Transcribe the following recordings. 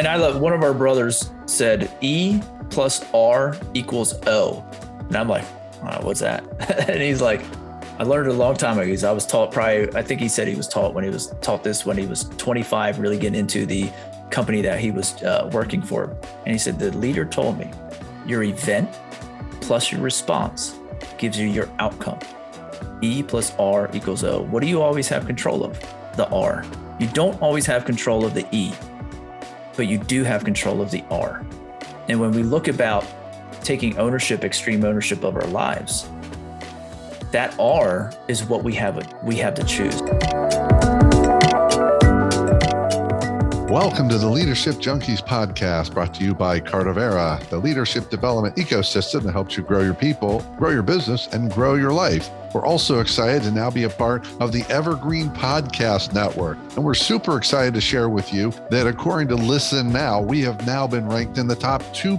and I love one of our brothers said E plus R equals O. And I'm like, oh, what's that? and he's like, I learned a long time ago. I was taught probably, I think he said he was taught when he was taught this when he was 25, really getting into the company that he was uh, working for. And he said, the leader told me your event plus your response gives you your outcome. E plus R equals O. What do you always have control of? The R. You don't always have control of the E, but you do have control of the R. And when we look about taking ownership, extreme ownership of our lives, that R is what we have we have to choose. Welcome to the Leadership Junkies podcast brought to you by Cardavera, the leadership development ecosystem that helps you grow your people, grow your business, and grow your life. We're also excited to now be a part of the Evergreen Podcast Network. And we're super excited to share with you that according to Listen Notes, we have now been ranked in the top 2%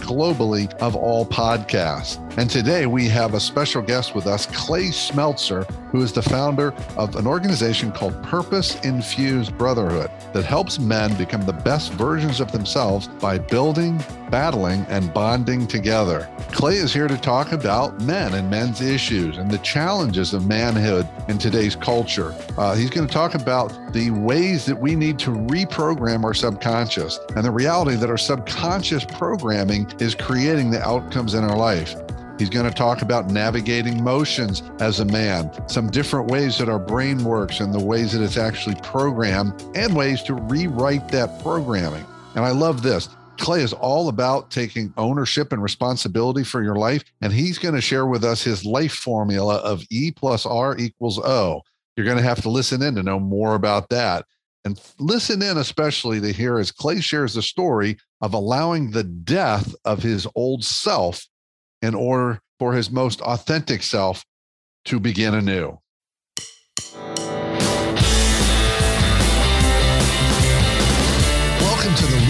globally of all podcasts. And today we have a special guest with us, Clay Smeltzer, who is the founder of an organization called Purpose Infused Brotherhood that helps men become the best versions of themselves by building, battling, and bonding together. Clay is here to talk about men and men's issues and the challenges of manhood in today's culture. Uh, he's going to talk about the ways that we need to reprogram our subconscious and the reality that our subconscious programming is creating the outcomes in our life. He's going to talk about navigating emotions as a man, some different ways that our brain works and the ways that it's actually programmed, and ways to rewrite that programming. And I love this. Clay is all about taking ownership and responsibility for your life. And he's going to share with us his life formula of E plus R equals O. You're going to have to listen in to know more about that. And listen in, especially to hear as Clay shares the story of allowing the death of his old self in order for his most authentic self to begin anew. Welcome to the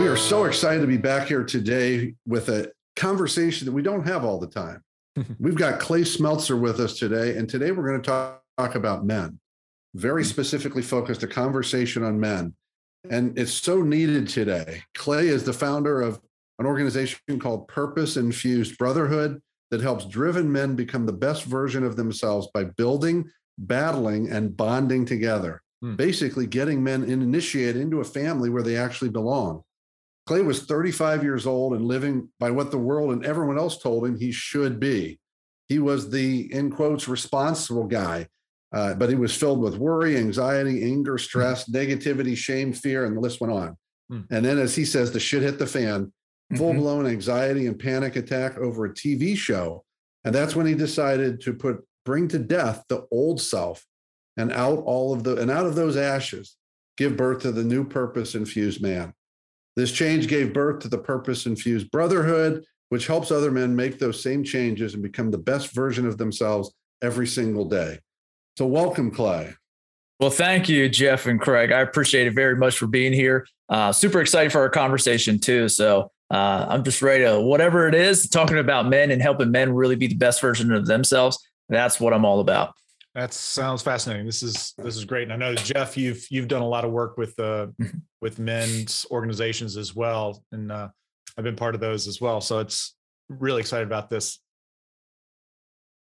We are so excited to be back here today with a conversation that we don't have all the time. We've got Clay Smeltzer with us today, and today we're going to talk talk about men, very mm-hmm. specifically focused a conversation on men. And it's so needed today. Clay is the founder of an organization called Purpose Infused Brotherhood that helps driven men become the best version of themselves by building, battling, and bonding together. Hmm. Basically, getting men initiated into a family where they actually belong. Clay was 35 years old and living by what the world and everyone else told him he should be. He was the, in quotes, responsible guy. Uh, but he was filled with worry, anxiety, anger, hmm. stress, negativity, shame, fear, and the list went on. Mm. And then, as he says, the shit hit the fan, full mm-hmm. blown anxiety and panic attack over a TV show. And that's when he decided to put bring to death the old self and out all of the and out of those ashes give birth to the new purpose infused man. This change gave birth to the purpose infused brotherhood, which helps other men make those same changes and become the best version of themselves every single day. So, welcome, Clay. Well, thank you, Jeff and Craig. I appreciate it very much for being here. Uh, super excited for our conversation, too. So, uh, I'm just ready to whatever it is, talking about men and helping men really be the best version of themselves. That's what I'm all about. That sounds fascinating. This is this is great, and I know Jeff, you've you've done a lot of work with uh, mm-hmm. with men's organizations as well, and uh, I've been part of those as well. So it's really excited about this.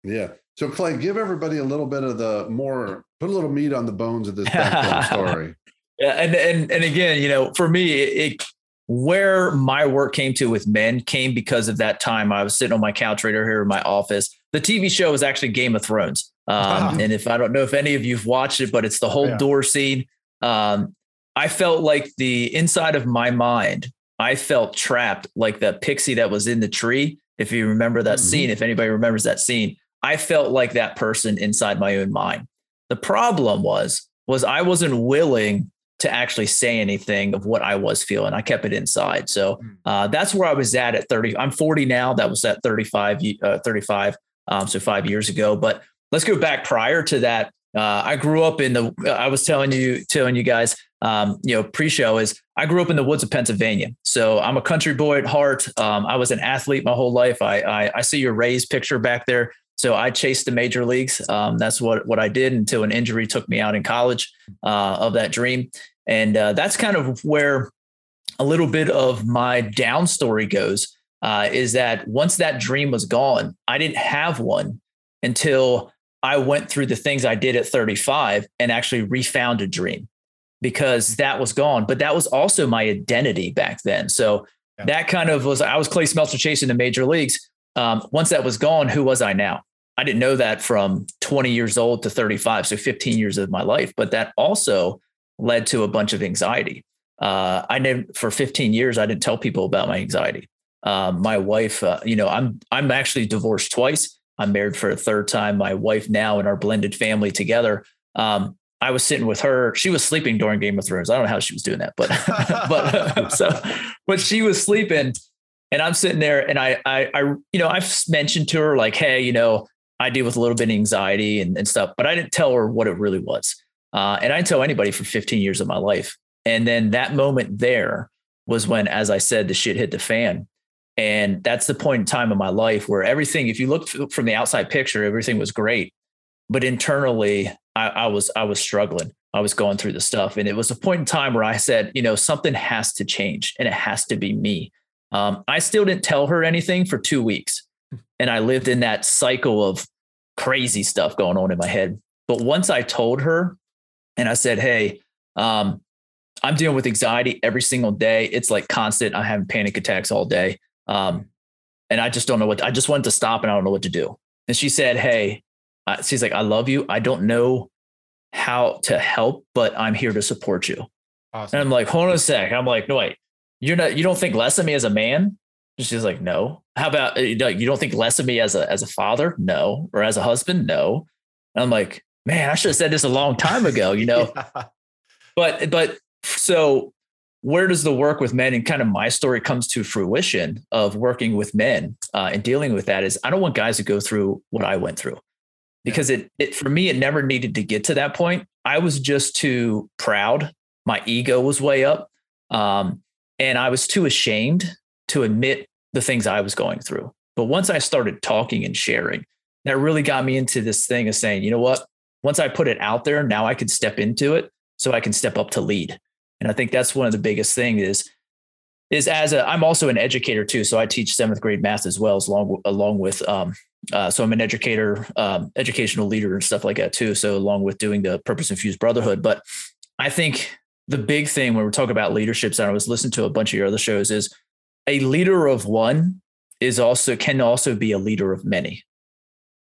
Yeah. So Clay, give everybody a little bit of the more put a little meat on the bones of this background story. Yeah, and and and again, you know, for me, it, it, where my work came to with men came because of that time I was sitting on my couch right over here in my office. The TV show was actually Game of Thrones, um, and if I don't know if any of you've watched it, but it's the whole yeah. door scene. Um, I felt like the inside of my mind, I felt trapped, like the pixie that was in the tree. If you remember that mm-hmm. scene, if anybody remembers that scene, I felt like that person inside my own mind. The problem was was I wasn't willing to actually say anything of what I was feeling. I kept it inside. So Hmm. uh, that's where I was at at 30. I'm 40 now. That was at 35, uh, 35. Um, so five years ago. But let's go back prior to that. Uh, I grew up in the. I was telling you, telling you guys, um, you know, pre-show is I grew up in the woods of Pennsylvania. So I'm a country boy at heart. Um, I was an athlete my whole life. I, I I see your Rays picture back there. So I chased the major leagues. Um, that's what what I did until an injury took me out in college uh, of that dream, and uh, that's kind of where a little bit of my down story goes. Uh, is that once that dream was gone, I didn't have one until I went through the things I did at 35 and actually refound a dream because that was gone. But that was also my identity back then. So Yeah. that kind of was I was Clay Smeltzer chasing the major leagues. Um, once that was gone, who was I now? I didn't know that from 20 years old to 35, so 15 years of my life. But that also led to a bunch of anxiety. Uh, I never for 15 years I didn't tell people about my anxiety. Um, my wife, uh, you know, I'm I'm actually divorced twice. I'm married for a third time. My wife now and our blended family together. Um, I was sitting with her. She was sleeping during Game of Thrones. I don't know how she was doing that, but but so but she was sleeping, and I'm sitting there, and I I I you know I've mentioned to her like, hey, you know, I deal with a little bit of anxiety and, and stuff, but I didn't tell her what it really was, uh, and I didn't tell anybody for 15 years of my life. And then that moment there was when, as I said, the shit hit the fan. And that's the point in time of my life where everything, if you look from the outside picture, everything was great. But internally, I, I was I was struggling. I was going through the stuff. And it was a point in time where I said, you know, something has to change and it has to be me. Um, I still didn't tell her anything for two weeks. And I lived in that cycle of crazy stuff going on in my head. But once I told her and I said, hey, um, I'm dealing with anxiety every single day. It's like constant. I'm having panic attacks all day. Um, and I just don't know what, I just wanted to stop and I don't know what to do. And she said, Hey, she's like, I love you. I don't know how to help, but I'm here to support you. Awesome. And I'm like, hold on a sec. I'm like, no, wait, you're not, you don't think less of me as a man? She's like, no. How about, uh, you don't- you don't think less of me as a, as a father? No. Or as a husband? No. And I'm like, man, I should have said this a long time ago, you know? Yeah. but but so where does the work with men and kind of my story comes to fruition of working with men uh, and dealing with that is I don't want guys to go through what I went through because it, it for me it never needed to get to that point. I was just too proud. My ego was way up, um, and I was too ashamed to admit the things I was going through. But once I started talking and sharing, that really got me into this thing of saying, you know what? Once I put it out there, now I can step into it so I can step up to lead. And I think that's one of the biggest things is is as a I'm also an educator too, so I teach seventh grade math as well as along along with um uh, so I'm an educator, um, educational leader and stuff like that too. So along with doing the purpose infused brotherhood, but I think the big thing when we're talking about leaderships, and I was listening to a bunch of your other shows, is a leader of one is also can also be a leader of many,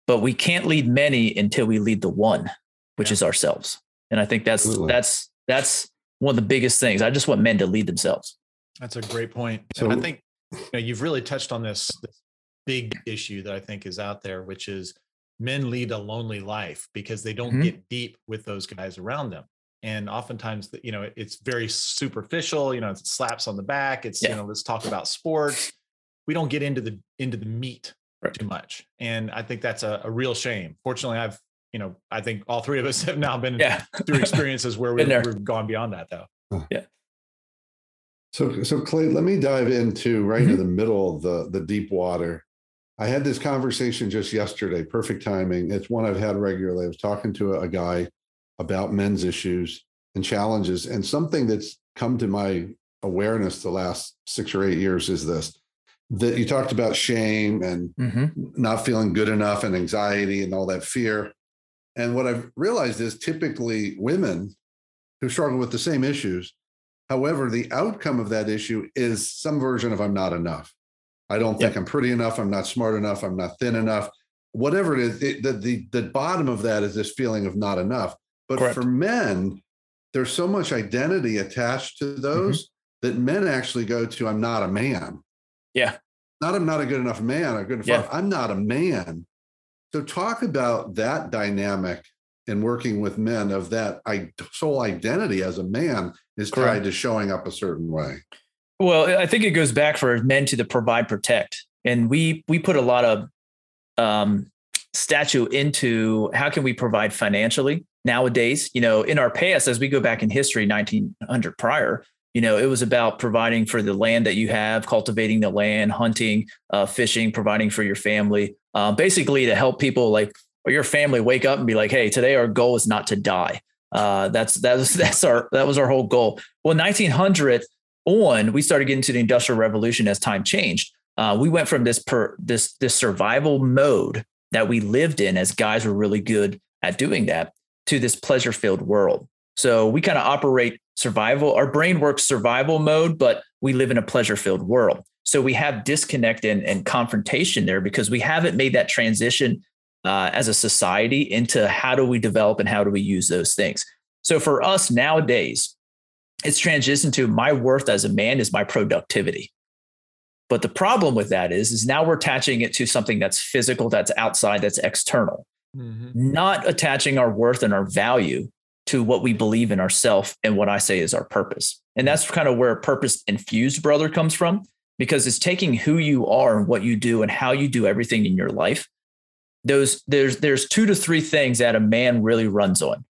but we can't lead many until we lead the one, which Yeah. is ourselves. And I think that's Absolutely. that's that's one of the biggest things. I just want men to lead themselves. That's a great point. So- and I think you know, you've really touched on this, this big issue that I think is out there, which is men lead a lonely life because they don't Mhm. get deep with those guys around them. And oftentimes, the- you know, it's very superficial. You know, it's slaps on the back. It's Yeah. you know, let's talk about sports. We don't get into the into the meat Right. too much, and I think that's a, a real shame. Fortunately, I've you know, I think all three of us have now been Yeah. through experiences where we've, we've gone beyond that, though. Yeah. So, so Clay, let me dive into right Mm-hmm. into the middle of the the deep water. I had this conversation just yesterday. Perfect timing. It's one I've had regularly. I was talking to a, a guy about men's issues and challenges, and something that's come to my awareness the last six or eight years is this: that you talked about shame and Mhm. not feeling good enough and anxiety and all that fear. And what I've realized is typically women who struggle with the same issues. However, the outcome of that issue is some version of I'm not enough. I don't think I'm pretty enough. I'm not smart enough. I'm not thin enough. Whatever it is, it, the, the, the bottom of that is this feeling of not enough. But Correct. for men, there's so much identity attached to those that men actually go to I'm not a man. Yeah. Not I'm not a good enough man or good enough. Yeah. I'm not a man. So talk about that dynamic in working with men of that I, sole identity as a man is tied to showing up a certain way. Well, I think it goes back for men to the provide protect, and we we put a lot of um, statue into how can we provide financially nowadays. You know, in our past, as we go back in history, 1900 prior, you know, it was about providing for the land that you have, cultivating the land, hunting, uh, fishing, providing for your family, uh, basically to help people like or your family wake up and be like, hey, today our goal is not to die. Uh, that's that's that's our that was our whole goal. Well, 1900 on, we started getting to the industrial revolution as time changed. Uh, we went from this per this this survival mode that we lived in as guys were really good at doing that to this pleasure filled world. So we kind of operate survival. Our brain works survival mode, but we live in a pleasure filled world. So we have disconnect and, and confrontation there because we haven't made that transition uh, as a society into how do we develop and how do we use those things. So for us nowadays, it's transitioned to my worth as a man is my productivity. But the problem with that is, is now we're attaching it to something that's physical, that's outside, that's external, Mm-hmm. not attaching our worth and our value to what we believe in ourself and what I say is our purpose. And that's kind of where purpose infused brother comes from, because it's taking who you are and what you do and how you do everything in your life. Those there's there's two to three things that a man really runs on.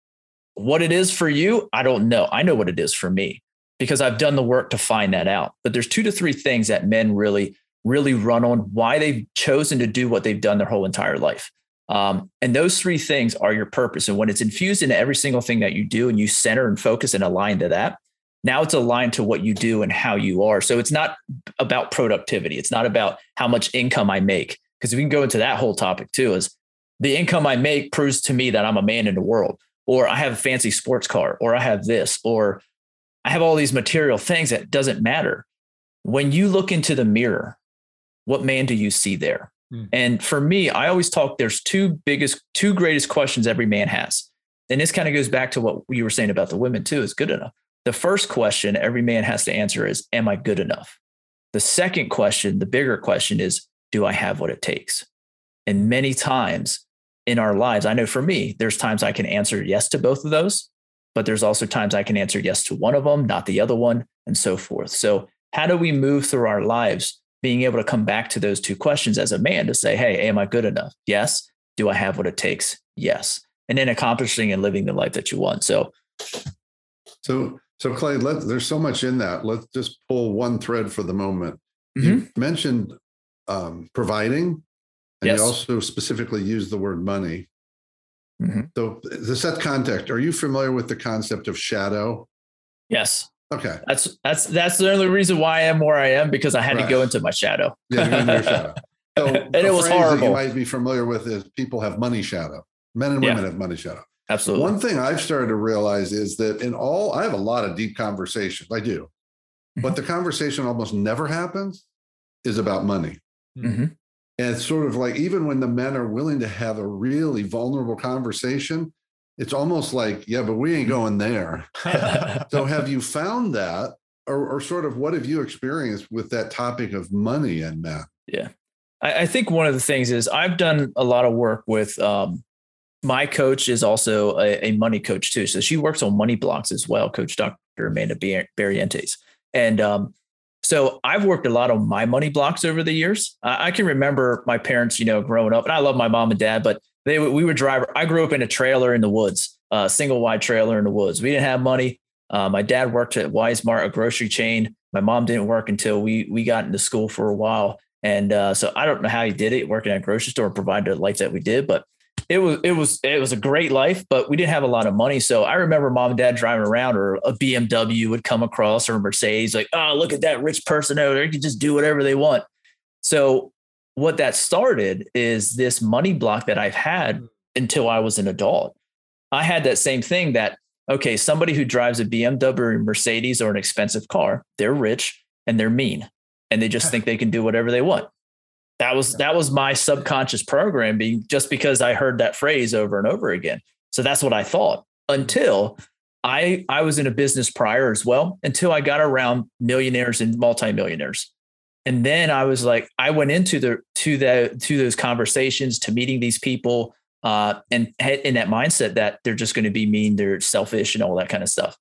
What it is for you, I don't know. I know what it is for me because I've done the work to find that out. But there's two to three things that men really, really run on why they've chosen to do what they've done their whole entire life. Um, and those three things are your purpose. And when it's infused into every single thing that you do and you center and focus and align to that, now it's aligned to what you do and how you are. So it's not about productivity. It's not about how much income I make. Because we can go into that whole topic too, is the income I make proves to me that I'm a man in the world, or I have a fancy sports car, or I have this, or I have all these material things that doesn't matter. When you look into the mirror, what man do you see there? Hmm. And for me, I always talk there's two biggest, two greatest questions every man has. And this kind of goes back to what you were saying about the women too, is good enough. The first question every man has to answer is, Am I good enough? The second question, the bigger question is, Do I have what it takes? And many times in our lives, I know for me, there's times I can answer yes to both of those, but there's also times I can answer yes to one of them, not the other one, and so forth. So, how do we move through our lives being able to come back to those two questions as a man to say, Hey, am I good enough? Yes. Do I have what it takes? Yes. And then accomplishing and living the life that you want. So, So, so Clay, let, there's so much in that. Let's just pull one thread for the moment. You mentioned um, providing, and Yes. you also specifically used the word money. Mhm. So, to set context, are you familiar with the concept of shadow? yes, Okay. that's that's that's the only reason why I am where I am because I had Right. to go into my shadow. Yeah, your shadow. So And it was phrase you might be familiar with is people have money shadow. Men and Yeah. women have money shadow. Absolutely. One thing I've started to realize is that in all, I have a lot of deep conversations. I do, Mm-hmm. but the conversation almost never happens is about money. Mhm. And it's sort of like even when the men are willing to have a really vulnerable conversation, it's almost like, yeah, but we ain't going there. So have you found that? Or, or sort of what have you experienced with that topic of money and men? I, I think one of the things is I've done a lot of work with um, my coach is also a, a money coach too. So she works on money blocks as well, Coach Dr. Amanda Barrientes. And um, so I've worked a lot on my money blocks over the years. I, I can remember my parents, you know, growing up, and I love my mom and dad, but they we would drive. I grew up in a trailer in the woods, a single wide trailer in the woods. We didn't have money. Uh, my dad worked at Weismart, a grocery chain. My mom didn't work until we we got into school for a while. And uh, so I don't know how he did it, working at a grocery store, provided the life that we did. But it was it was it was a great life, but we didn't have a lot of money. So I remember mom and dad driving around, or a BMW would come across, or a Mercedes, like, oh, look at that rich person over there. You can just do whatever they want. So what that started is this money block that I've had mm. until I was an adult. I had that same thing that okay, somebody who drives a BMW or a Mercedes or an expensive car, they're rich and they're mean and they just think they can do whatever they want. That was that was my subconscious programming just because I heard that phrase over and over again. So that's what I thought mm. until I I was in a business prior as well until I got around millionaires and multimillionaires. And then I was like I went into the to the to those conversations to meeting these people uh, and in that mindset that they're just going to be mean, they're selfish, and all that kind of stuff.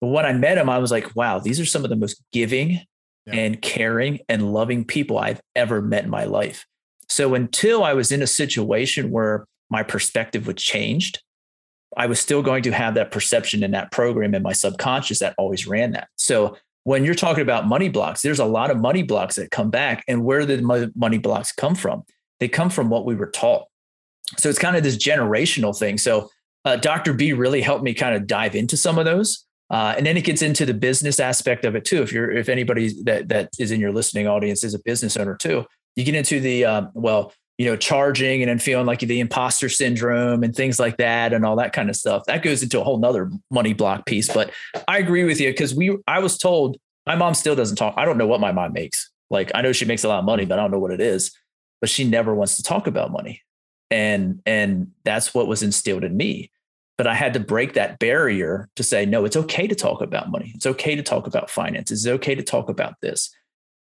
But when I met them, I was like, wow, these are some of the most giving yeah. and caring and loving people I've ever met in my life. So until I was in a situation where my perspective was changed, I was still going to have that perception in that program in my subconscious that always ran that. So when you're talking about money blocks, there's a lot of money blocks that come back. And where did money blocks come from? They come from what we were taught. So it's kind of this generational thing. So uh, Dr. B really helped me kind of dive into some of those. Uh, and then it gets into the business aspect of it too. If you're, if anybody that that is in your listening audience is a business owner too, you get into the um, well, you know, charging and then feeling like the imposter syndrome and things like that and all that kind of stuff. That goes into a whole nother money block piece. But I agree with you because we, I was told my mom still doesn't talk. I don't know what my mom makes. Like I know she makes a lot of money, but I don't know what it is. But she never wants to talk about money, and and that's what was instilled in me. But I had to break that barrier to say, no, it's okay to talk about money. It's okay to talk about finances. It's okay to talk about this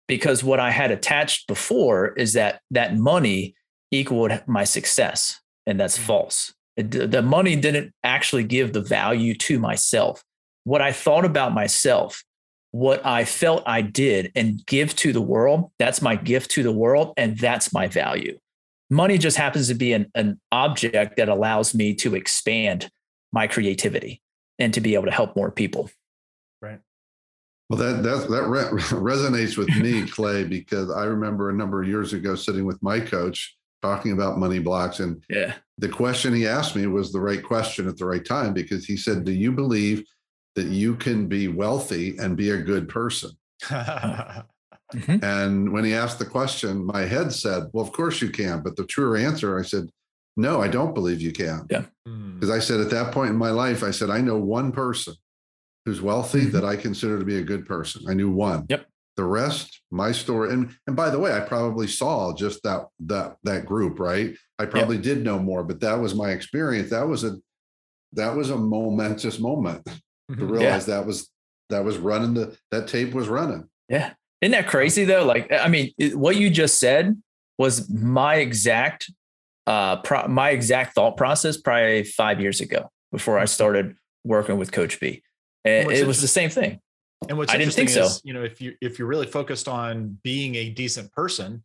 because what I had attached before is that that money equaled my success, and that's mm. false. It, the money didn't actually give the value to myself. What I thought about myself, what I felt I did and give to the world, that's my gift to the world, and that's my value. Money just happens to be an, an object that allows me to expand my creativity and to be able to help more people. Well, that that that re- resonates with me, Clay, because I remember a number of years ago sitting with my coach talking about money blocks, and yeah, the question he asked me was the right question at the right time because he said, "Do you believe that you can be wealthy and be a good person?" mm-hmm. And when he asked the question, my head said, "Well, of course you can," but the truer answer, I said, "No, I don't believe you can." Yeah, because I said at that point in my life, I said, "I know one person." Who's wealthy mm-hmm. that I consider to be a good person. I knew one. Yep. The rest, my story, and and by the way, I probably saw just that that that group, right? I probably yep. did know more, but that was my experience. That was a that was a momentous moment mm-hmm. to realize yeah. that was that was running the that tape was running. Yeah. Isn't that crazy though? Like, I mean, it, what you just said was my exact, uh, pro- my exact thought process probably five years ago before I mm-hmm. started working with Coach B. And it was the same thing. And what's I didn't think so. Is, you know, if you if you're really focused on being a decent person,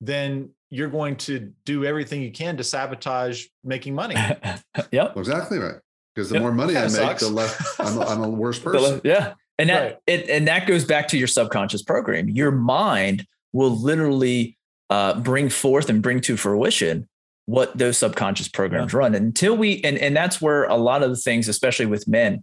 then you're going to do everything you can to sabotage making money. yep. Exactly right. Because the yep. more money I make, sucks. the less I'm, I'm a worse person. yeah. And that right. it, and that goes back to your subconscious program. Your mind will literally uh, bring forth and bring to fruition what those subconscious programs yeah. run. And until we and and that's where a lot of the things, especially with men,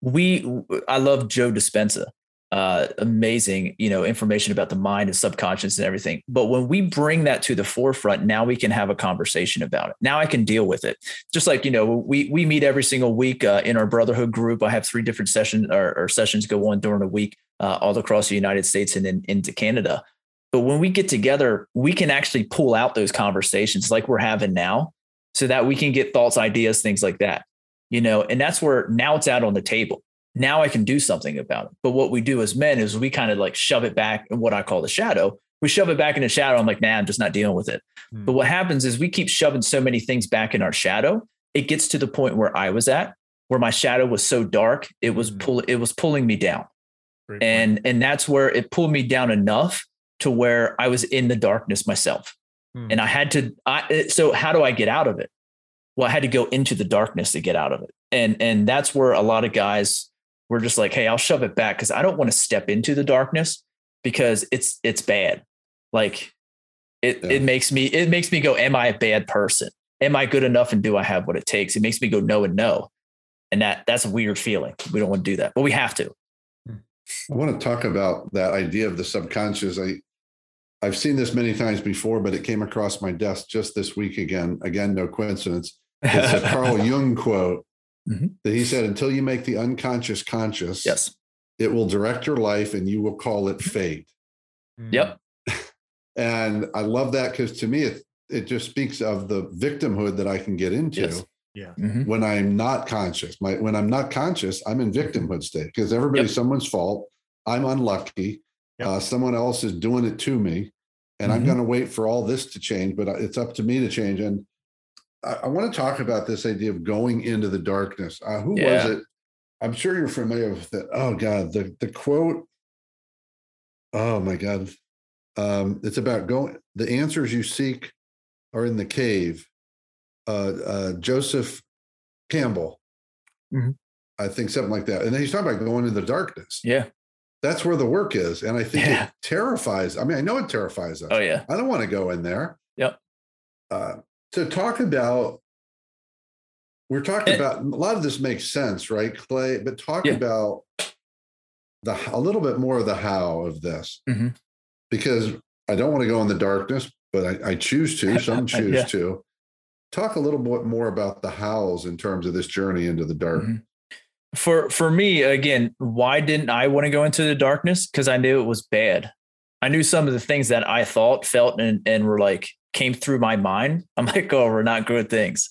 we I love Joe Dispenza. Uh, amazing, you know, information about the mind and subconscious and everything. But when we bring that to the forefront, now we can have a conversation about it. Now I can deal with it. Just like you know, we we meet every single week uh, in our brotherhood group. I have three different sessions or, or sessions go on during a week, uh, all across the United States and in, into Canada. But when we get together, we can actually pull out those conversations like we're having now, so that we can get thoughts, ideas, things like that you know, and that's where now it's out on the table. Now I can do something about it. But what we do as men is we kind of like shove it back in what I call the shadow. We shove it back in the shadow. I'm like, nah, I'm just not dealing with it. Hmm. But what happens is we keep shoving so many things back in our shadow. It gets to the point where I was at, where my shadow was so dark, it was hmm. pull it was pulling me down. Great and point. and that's where it pulled me down enough to where I was in the darkness myself. Hmm. And I had to I so how do I get out of it? Well, I had to go into the darkness to get out of it. And and that's where a lot of guys were just like, hey, I'll shove it back because I don't want to step into the darkness because it's it's bad. Like it yeah. it makes me it makes me go, am I a bad person? Am I good enough and do I have what it takes? It makes me go no and no. And that that's a weird feeling. We don't want to do that, but we have to. I want to talk about that idea of the subconscious. I I've seen this many times before, but it came across my desk just this week again. Again, no coincidence. It's a Carl Jung quote mm-hmm. that he said, until you make the unconscious conscious, yes, it will direct your life and you will call it fate. Mm. Yep. and I love that because to me, it, it just speaks of the victimhood that I can get into. Yes. Yeah. Mm-hmm. When I'm not conscious, my when I'm not conscious, I'm in victimhood state because everybody's yep. someone's fault. I'm unlucky. Yep. Uh, someone else is doing it to me, and mm-hmm. I'm going to wait for all this to change. But uh, it's up to me to change. And I, I want to talk about this idea of going into the darkness. Uh, who Yeah. was it? I'm sure you're familiar with it. Oh God, the the quote. Oh my God, um, it's about going. The answers you seek are in the cave. Uh, uh, Joseph Campbell, Mhm. I think something like that. And then he's talking about going into the darkness. Yeah. That's where the work is, and I think Yeah. it terrifies. I mean, I know it terrifies us. Oh yeah. I don't want to go in there. Yep. Uh, to talk about, we're talking And- about a lot of this makes sense, right, Clay? But talk Yeah. about the a little bit more of the how of this, Mhm. because I don't want to go in the darkness, but I, I choose to. Some choose Yeah. to. Talk a little bit more about the hows in terms of this journey into the dark. Mhm. For for me, again, why didn't I want to go into the darkness? Because I knew it was bad. I knew some of the things that I thought, felt, and and were like came through my mind. I'm like, oh, we're not good things.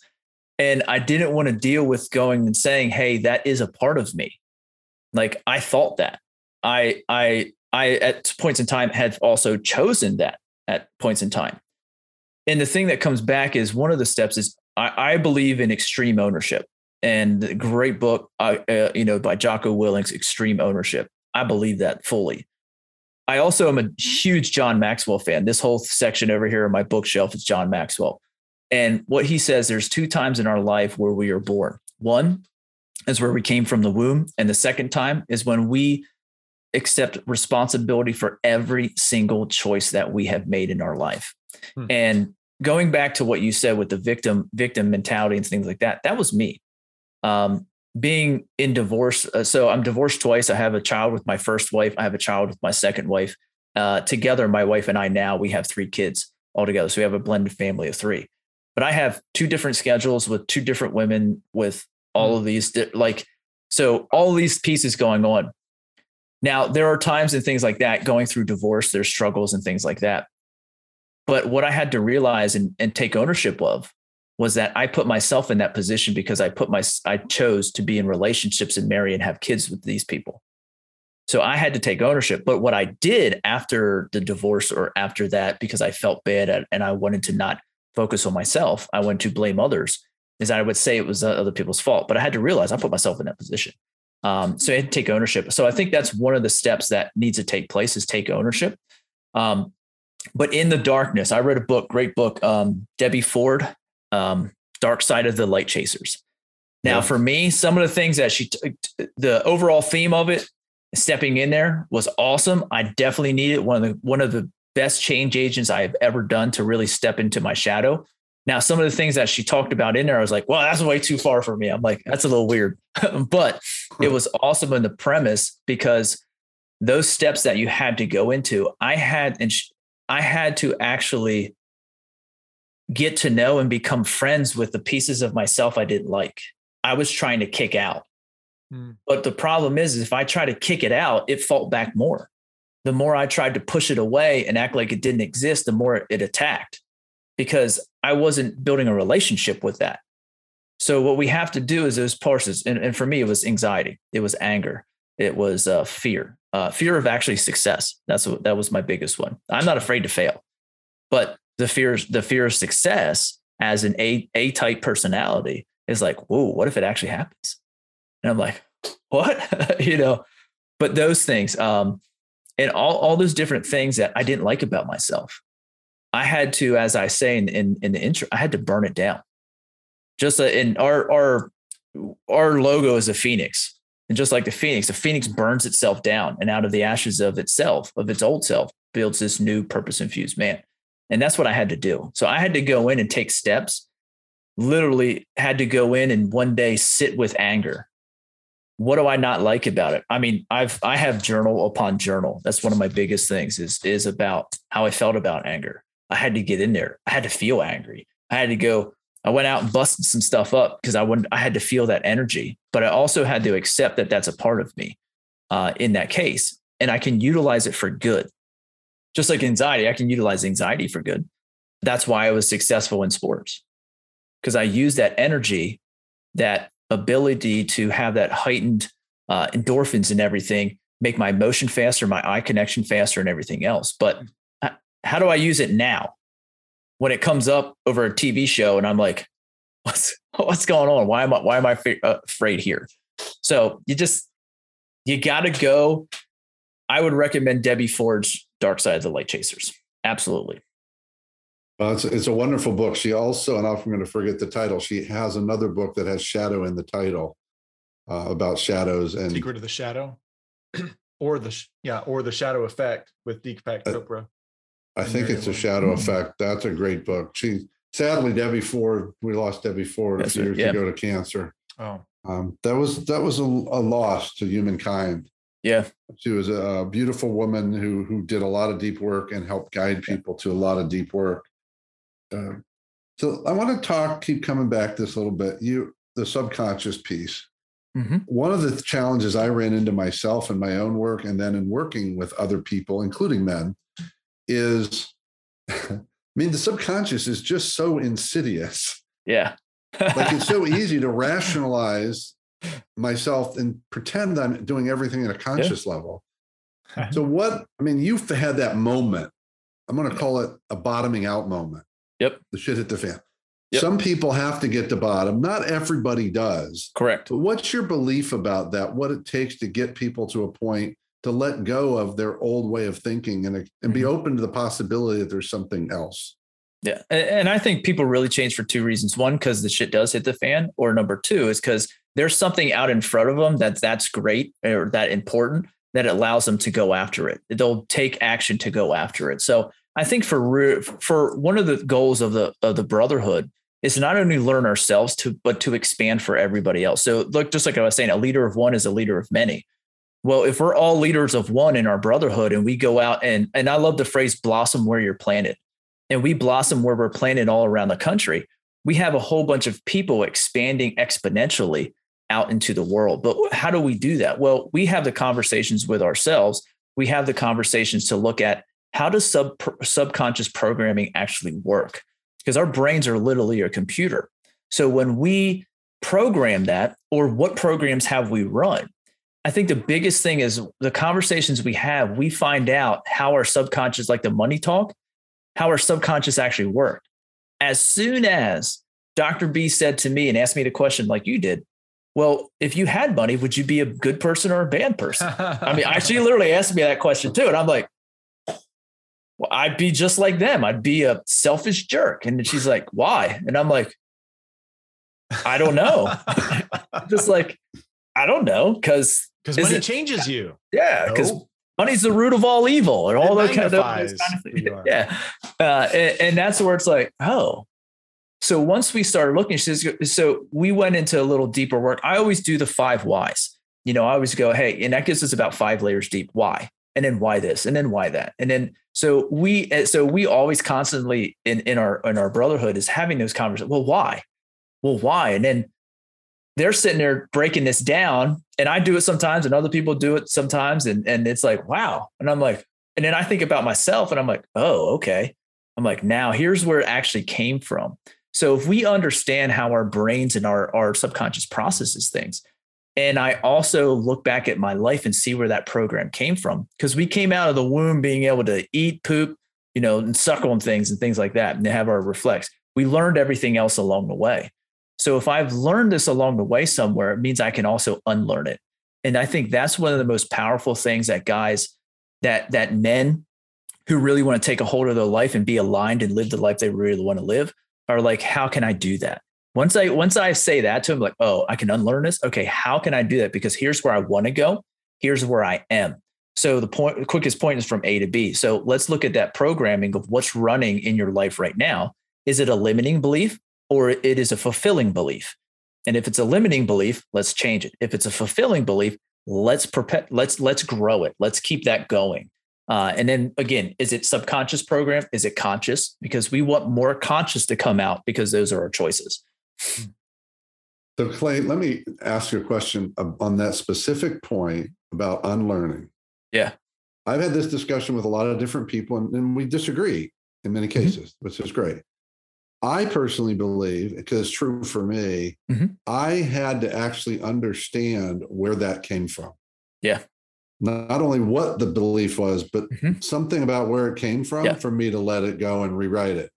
And I didn't want to deal with going and saying, hey, that is a part of me. Like I thought that. I I I at points in time had also chosen that at points in time. And the thing that comes back is one of the steps is I, I believe in extreme ownership and the great book, uh, uh, you know, by Jocko Willink, Extreme Ownership. I believe that fully. I also am a huge John Maxwell fan. This whole section over here on my bookshelf is John Maxwell. And what he says, there's two times in our life where we are born. One is where we came from the womb. And the second time is when we accept responsibility for every single choice that we have made in our life. Hmm. And going back to what you said with the victim victim mentality and things like that, that was me. Um, being in divorce, uh, so I'm divorced twice. I have a child with my first wife. I have a child with my second wife. Uh, together, my wife and I now we have three kids altogether. So we have a blended family of three. But I have two different schedules with two different women with all of these di- like so all these pieces going on. Now there are times and things like that going through divorce. There's struggles and things like that. But what I had to realize and, and take ownership of was that I put myself in that position because I put my I chose to be in relationships and marry and have kids with these people. So I had to take ownership. But what I did after the divorce or after that, because I felt bad and I wanted to not focus on myself, I wanted to blame others, is I would say it was other people's fault. But I had to realize I put myself in that position. Um, so I had to take ownership. So I think that's one of the steps that needs to take place is take ownership. Um, but in the darkness, I read a book, great book, um, Debbie Ford, um, Dark Side of the Light Chasers. Now, Yeah. for me, some of the things that she, t- the overall theme of it, stepping in there was awesome. I definitely needed one of the one of the best change agents I have ever done to really step into my shadow. Now, some of the things that she talked about in there, I was like, well, that's way too far for me. I'm like, that's a little weird. but it was awesome in the premise because those steps that you had to go into, I had and I had to actually get to know and become friends with the pieces of myself I didn't like. I was trying to kick out. Hmm. But the problem is, is if I try to kick it out, it fought back more. The more I tried to push it away and act like it didn't exist, the more it attacked because I wasn't building a relationship with that. So what we have to do is those parts, and, and for me, it was anxiety, it was anger, it was uh, fear, uh, fear of actually success. That's what that was my biggest one. I'm not afraid to fail, but the fear, the fear of success as an A A type personality is like, whoa, what if it actually happens? And I'm like, what? you know, but those things, um, and all, all those different things that I didn't like about myself, I had to, as I say in, in, in the intro, I had to burn it down. Just uh, in our, our, our logo is a Phoenix. And just like the Phoenix, the Phoenix burns itself down and out of the ashes of itself, of its old self, builds this new purpose infused man. And that's what I had to do. So I had to go in and take steps, literally had to go in and one day sit with anger what do I not like about it? I mean, I've I have journal upon journal. That's one of my biggest things is is about how I felt about anger. I had to get in there. I had to feel angry. I had to go. I went out and busted some stuff up because I wanted. I had to feel that energy, but I also had to accept that that's a part of me uh, in that case, and I can utilize it for good. Just like anxiety, I can utilize anxiety for good. That's why I was successful in sports because I used that energy, that ability to have that heightened uh, endorphins and everything make my motion faster, my eye connection faster, and everything else. But how do I use it now? When it comes up over a TV show and I'm like, what's what's going on? Why am I why am I uh, afraid here? So you just you got to go. I would recommend Debbie Ford's Dark Side of the Light Chasers. Absolutely. Well, it's, it's a wonderful book. She also, and I'm going to forget the title. She has another book that has shadow in the title uh, about shadows and Secret of the Shadow, or the yeah, or the Shadow Effect with Deepak uh, Chopra. I think it's a Shadow mm-hmm. Effect. That's a great book. She sadly Debbie Ford. We lost Debbie Ford a few years yeah. ago to cancer. Oh, um, that was that was a, a loss to humankind. Yeah. She was a beautiful woman who who did a lot of deep work and helped guide people to a lot of deep work. Uh, so I want to talk, keep coming back this a little bit. You the subconscious piece. Mm-hmm. One of the challenges I ran into myself in my own work and then in working with other people, including men, is I mean, the subconscious is just so insidious. Yeah. like it's so easy to rationalize myself and pretend I'm doing everything at a conscious yeah. level. So what I mean, you've had that moment. I'm going to call it a bottoming out moment. Yep. The shit hit the fan. Yep. Some people have to get to bottom. Not everybody does. Correct. But what's your belief about that? What it takes to get people to a point to let go of their old way of thinking and, and be mm-hmm. open to the possibility that there's something else? Yeah. And I think people really change for two reasons. One, because the shit does hit the fan, or number two is because there's something out in front of them that's that's great or that important that allows them to go after it. They'll take action to go after it. So I think for for one of the goals of the of the brotherhood is not only learn ourselves to but to expand for everybody else. So look, just like I was saying, a leader of one is a leader of many. Well, if we're all leaders of one in our brotherhood and we go out and and I love the phrase blossom where you're planted, and we blossom where we're planted all around the country, we have a whole bunch of people expanding exponentially out into the world. But how do we do that? Well, we have the conversations with ourselves. We have the conversations to look at how does sub subconscious programming actually work? Because our brains are literally a computer. So when we program that, or what programs have we run? I think the biggest thing is the conversations we have, we find out how our subconscious, like the money talk, how our subconscious actually worked. As soon as Dr. B said to me and asked me the question like you did, well, if you had money, would you be a good person or a bad person? I mean, she literally asked me that question too. And I'm like, well, I'd be just like them. I'd be a selfish jerk. And she's like, why? And I'm like, I don't know. just like, I don't know. Cause because money it, changes you. Yeah. Because no. money's the root of all evil and all that kind of, kind of Yeah. Uh, and, and that's where it's like, oh, so once we started looking, she says, so we went into a little deeper work. I always do the five whys. You know, I always go, hey, and that gives us about five layers deep. Why? And then why this? And then why that? And then so we eh, so we always constantly in in our in our brotherhood is having those conversations. Well, why? Well, why? And then they're sitting there breaking this down, and I do it sometimes, and other people do it sometimes, and and it's like wow. And I'm like, and then I think about myself, and I'm like, oh, okay. I'm like, now here's where it actually came from. So if we understand how our brains and our, our subconscious processes things, and I also look back at my life and see where that program came from, because we came out of the womb being able to eat, poop, you know, and suck on things and things like that, and have our reflex. We learned everything else along the way. So if I've learned this along the way somewhere, it means I can also unlearn it. And I think that's one of the most powerful things that guys, that that men who really want to take a hold of their life and be aligned and live the life they really want to live are like, how can I do that? Once I once I say that to him, like, oh, I can unlearn this. Okay, how can I do that? Because here's where I want to go. Here's where I am. So the point, the quickest point is from A to B. So let's look at that programming of what's running in your life right now. Is it a limiting belief or it is a fulfilling belief? And if it's a limiting belief, let's change it. If it's a fulfilling belief, let's perpet, let's let's grow it. Let's keep that going. Uh, and then again, is it subconscious program? Is it conscious? Because we want more conscious to come out because those are our choices. So, Clay, let me ask you a question on that specific point about unlearning. Yeah. I've had this discussion with a lot of different people, and, and we disagree in many mm-hmm. cases, mm-hmm. which is great. I personally believe, because it's true for me, mm-hmm. I had to actually understand where that came from. Yeah not only what the belief was, but mm-hmm. something about where it came from yeah. for me to let it go and rewrite it.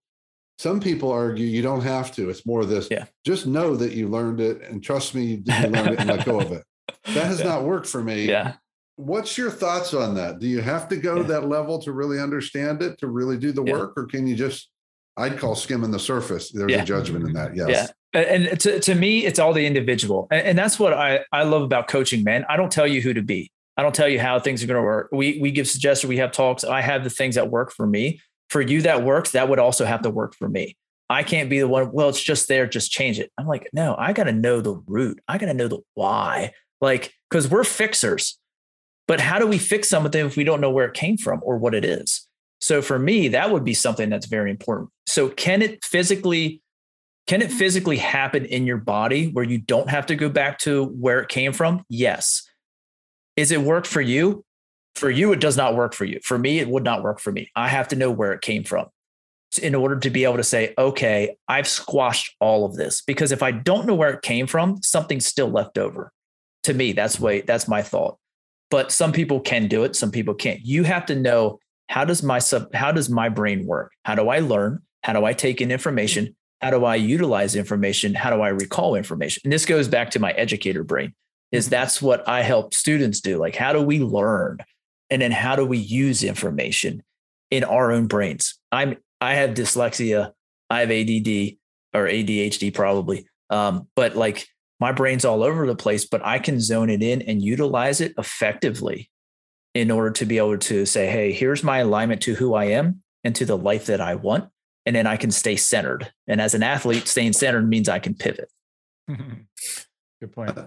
some people argue you don't have to. It's more of this. Yeah. Just know that you learned it, and trust me, you learned it, and let go of it. That has Yeah. not worked for me. Yeah. What's your thoughts on that? Do you have to go Yeah. that level to really understand it, to really do the work, or can you just? I'd call skimming the surface. There's a judgment in that. Yes. Yeah. And to, to me, it's all the individual. And, and that's what I, I love about coaching, man. I don't tell you who to be. I don't tell you how things are going to work. We, we give suggestions, we have talks. I have the things that work for me. For you that works, that would also have to work for me. I can't be the one, well, it's just there, just change it. I'm like, no, I got to know the root. I got to know the why. Like, because we're fixers. But how do we fix something if we don't know where it came from or what it is? So for me, that would be something that's very important. So can it physically can it physically happen in your body where you don't have to go back to where it came from? Yes. Is it work for you? For you, it does not work for you. For me, it would not work for me. I have to know where it came from in order to be able to say, okay, I've squashed all of this. Because if I don't know where it came from, something's still left over. To me, that's way that's my thought. But some people can do it, some people can't. You have to know how does my sub how does my brain work? How do I learn? How do I take in information? How do I utilize information? How do I recall information? And this goes back to my educator brain. Is that's what I help students do. Like, how do we learn? And then how do we use information in our own brains? I'm I have dyslexia, I have ADD or ADHD probably. Um, but like my brain's all over the place, but I can zone it in and utilize it effectively in order to be able to say, hey, here's my alignment to who I am and to the life that I want. And then I can stay centered. And as an athlete, staying centered means I can pivot. Good point.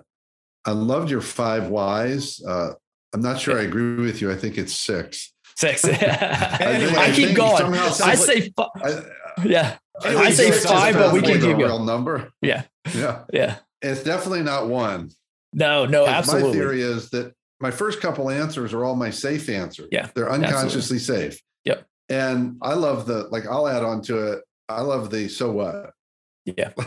I loved your five whys. Uh, I'm not sure I agree with you. I think it's six. Six. I I keep going. somehow I say, fi- I, yeah, Anyway, I say five, but we can keep going. real number. Yeah. Yeah. Yeah. It's definitely not one. No, No. absolutely. My theory is that my first couple answers are all my safe answers. Yeah, They're unconsciously safe. Yep. And I love the, like, I'll add on to it. I love the so what? Yeah.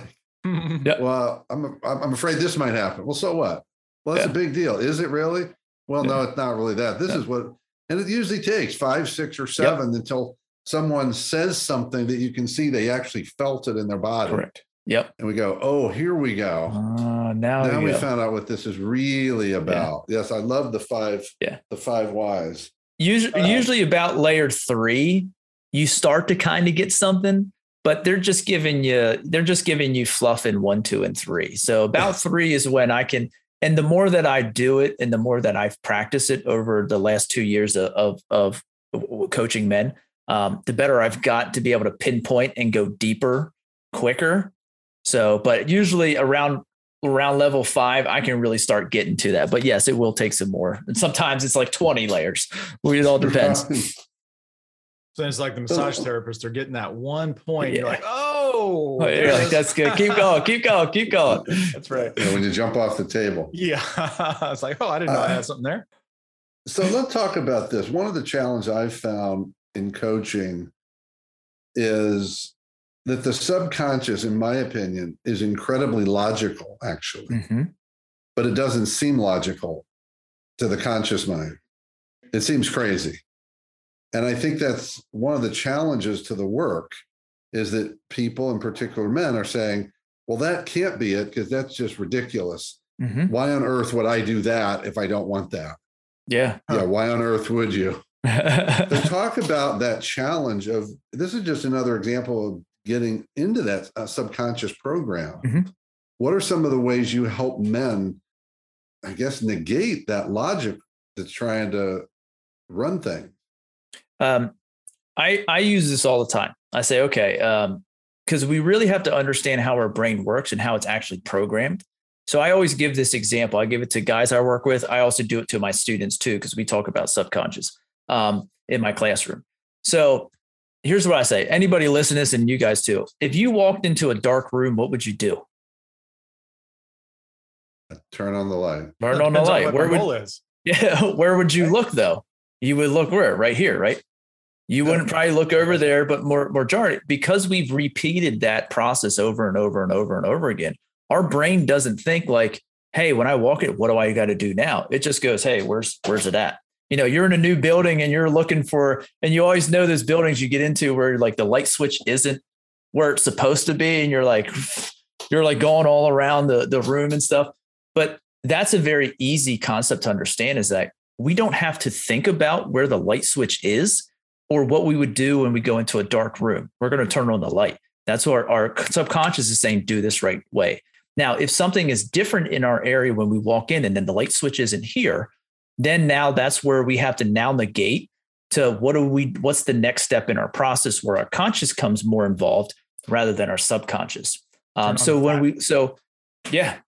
Well, I'm, I'm I'm afraid this might happen. Well, so what? Well, that's Yeah. a big deal. Is it really? Well, no, it's not really that. This Yeah. is what, and it usually takes five, six, or seven until someone says something that you can see they actually felt it in their body. Correct. Yep. And we go, oh, here we go. Uh, now now we we go. found out what this is really about. Yes, I love the five. Yeah. the five whys. usually, Uh, usually about layer three, you start to kind of get something, but they're just giving you they're just giving you fluff in one, two, and three. So about three is when I can. And the more that I do it, and the more that I've practiced it over the last two years of of, of coaching men, um, the better I've got to be able to pinpoint and go deeper, quicker. So, but usually around around level five, I can really start getting to that. But yes, it will take some more. And sometimes it's like 20 layers. It all depends. So it's like the massage therapist, they're getting that one point. You're like, oh, Oh, you're like, that's good. Keep going, keep going, keep going. that's right. Yeah, when you jump off the table. Yeah. it's like, oh, I didn't know I had something there. So let's talk about this. One of the challenges I've found in coaching is that the subconscious, in my opinion, is incredibly logical, actually, Mhm. but it doesn't seem logical to the conscious mind. It seems crazy. And I think that's one of the challenges to the work is that people, in particular men, are saying, well, that can't be it because that's just ridiculous. Mhm. Why on earth would I do that if I don't want that? Yeah. Yeah, why on earth would you? So talk about that challenge of this is just another example of getting into that uh, subconscious program. Mhm. What are some of the ways you help men, I guess, negate that logic that's trying to run things? Um, I I use this all the time. I say, okay, because we really have to understand how our brain works and how it's actually programmed. So I always give this example. I give it to guys I work with. I also do it to my students too, because we talk about subconscious um, in my classroom. So here's what I say: anybody listen to this, and you guys too. If you walked into a dark room, what would you do? Turn on the light. Turn on the Depends light. what Where would is. Yeah, where would you look though? You would look where? Right here, right? You wouldn't probably look over there, but more majority because we've repeated that process over and over and over and over again. Our brain doesn't think like, "Hey, when I walk it, what do I got to do now?" It just goes, "Hey, where's where's it at?" You know, you're in a new building and you're looking for, and you always know those buildings you get into where like the light switch isn't where it's supposed to be and you're like you're like going all around the the room and stuff but that's a very easy concept to understand is that we don't have to think about where the light switch is or what we would do when we go into a dark room. We're going to turn on the light. That's what our, our subconscious is saying do this right way. Now if something is different in our area when we walk in and then the light switch isn't here then now that's where we have to now negate to what do we what's the next step in our process where our conscious comes more involved rather than our subconscious. Um, so when we so yeah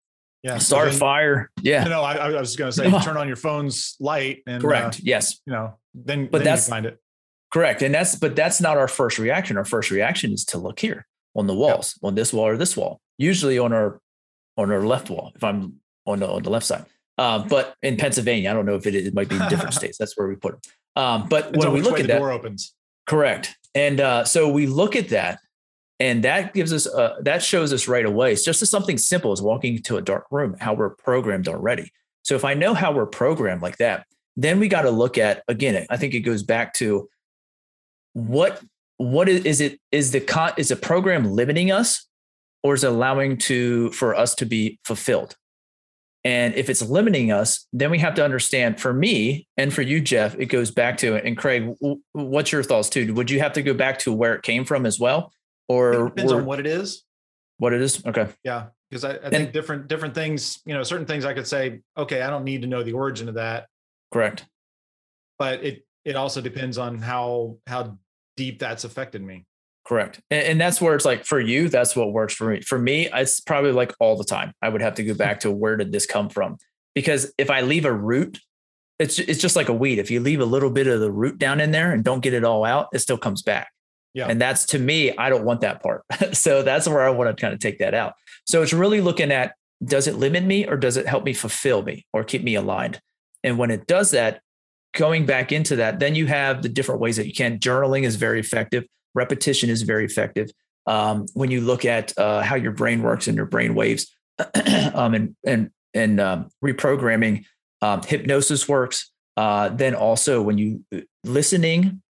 yeah start a fire. Yeah. No I, I was going to say turn on your phone's light and correct. Uh, yes. you know then But then that's- find it. Correct. And that's but that's not our first reaction. Our first reaction is to look here on the walls on this wall or this wall usually on our on our left wall if i'm on the on the left side. Uh, but in pennsylvania i don't know if it, it might be in different states. That's where we put them um, but Depends when we look at the that door opens. Correct. And uh, so we look at that, and that gives us uh, that shows us right away. It's just as something simple as walking into a dark room, how we're programmed already. So if I know how we're programmed like that, then we got to look at again. I think it goes back to what what is, is it is the con is the program limiting us, or is allowing to for us to be fulfilled? And if it's limiting us, then we have to understand for me and for you, Jeff, it goes back to, and Craig, what's your thoughts too? Would you have to go back to where it came from as well? Or it depends on what it is what it is? Okay. yeah because I, I And- think different different things you know certain things i could say okay i don't need to know the origin of that Correct. but it it also depends on how how deep that's affected me Correct. And, and that's where it's like for you, that's what works for me. For me, it's probably like all the time. I would have to go hmm. back to where did this come from? Because if I leave a root, it's it's just like a weed. If you leave a little bit of the root down in there and don't get it all out, it still comes back. Yeah. And that's to me, I don't want that part. so that's where I want to kind of take that out. So it's really looking at does it limit me or does it help me fulfill me or keep me aligned? And when it does that, going back into that, then you have the different ways that you can. Journaling is very effective. Repetition is very effective. Um, when you look at uh, how your brain works and your brain waves, um, and and and um, reprogramming, um, hypnosis works. Uh, then also when you uh, listening,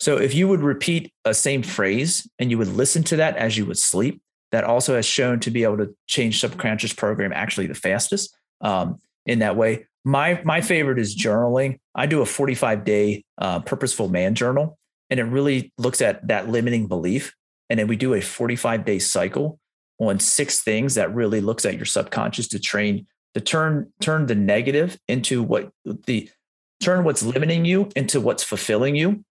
so if you would repeat a same phrase and you would listen to that as you would sleep, that also has shown to be able to change subconscious program actually the fastest um, in that way. My my favorite is journaling. I do a 45 day uh, purposeful man journal, and it really looks at that limiting belief. And then we do a 45 day cycle on six things that really looks at your subconscious to train to turn turn the negative into what the turn what's limiting you into what's fulfilling you.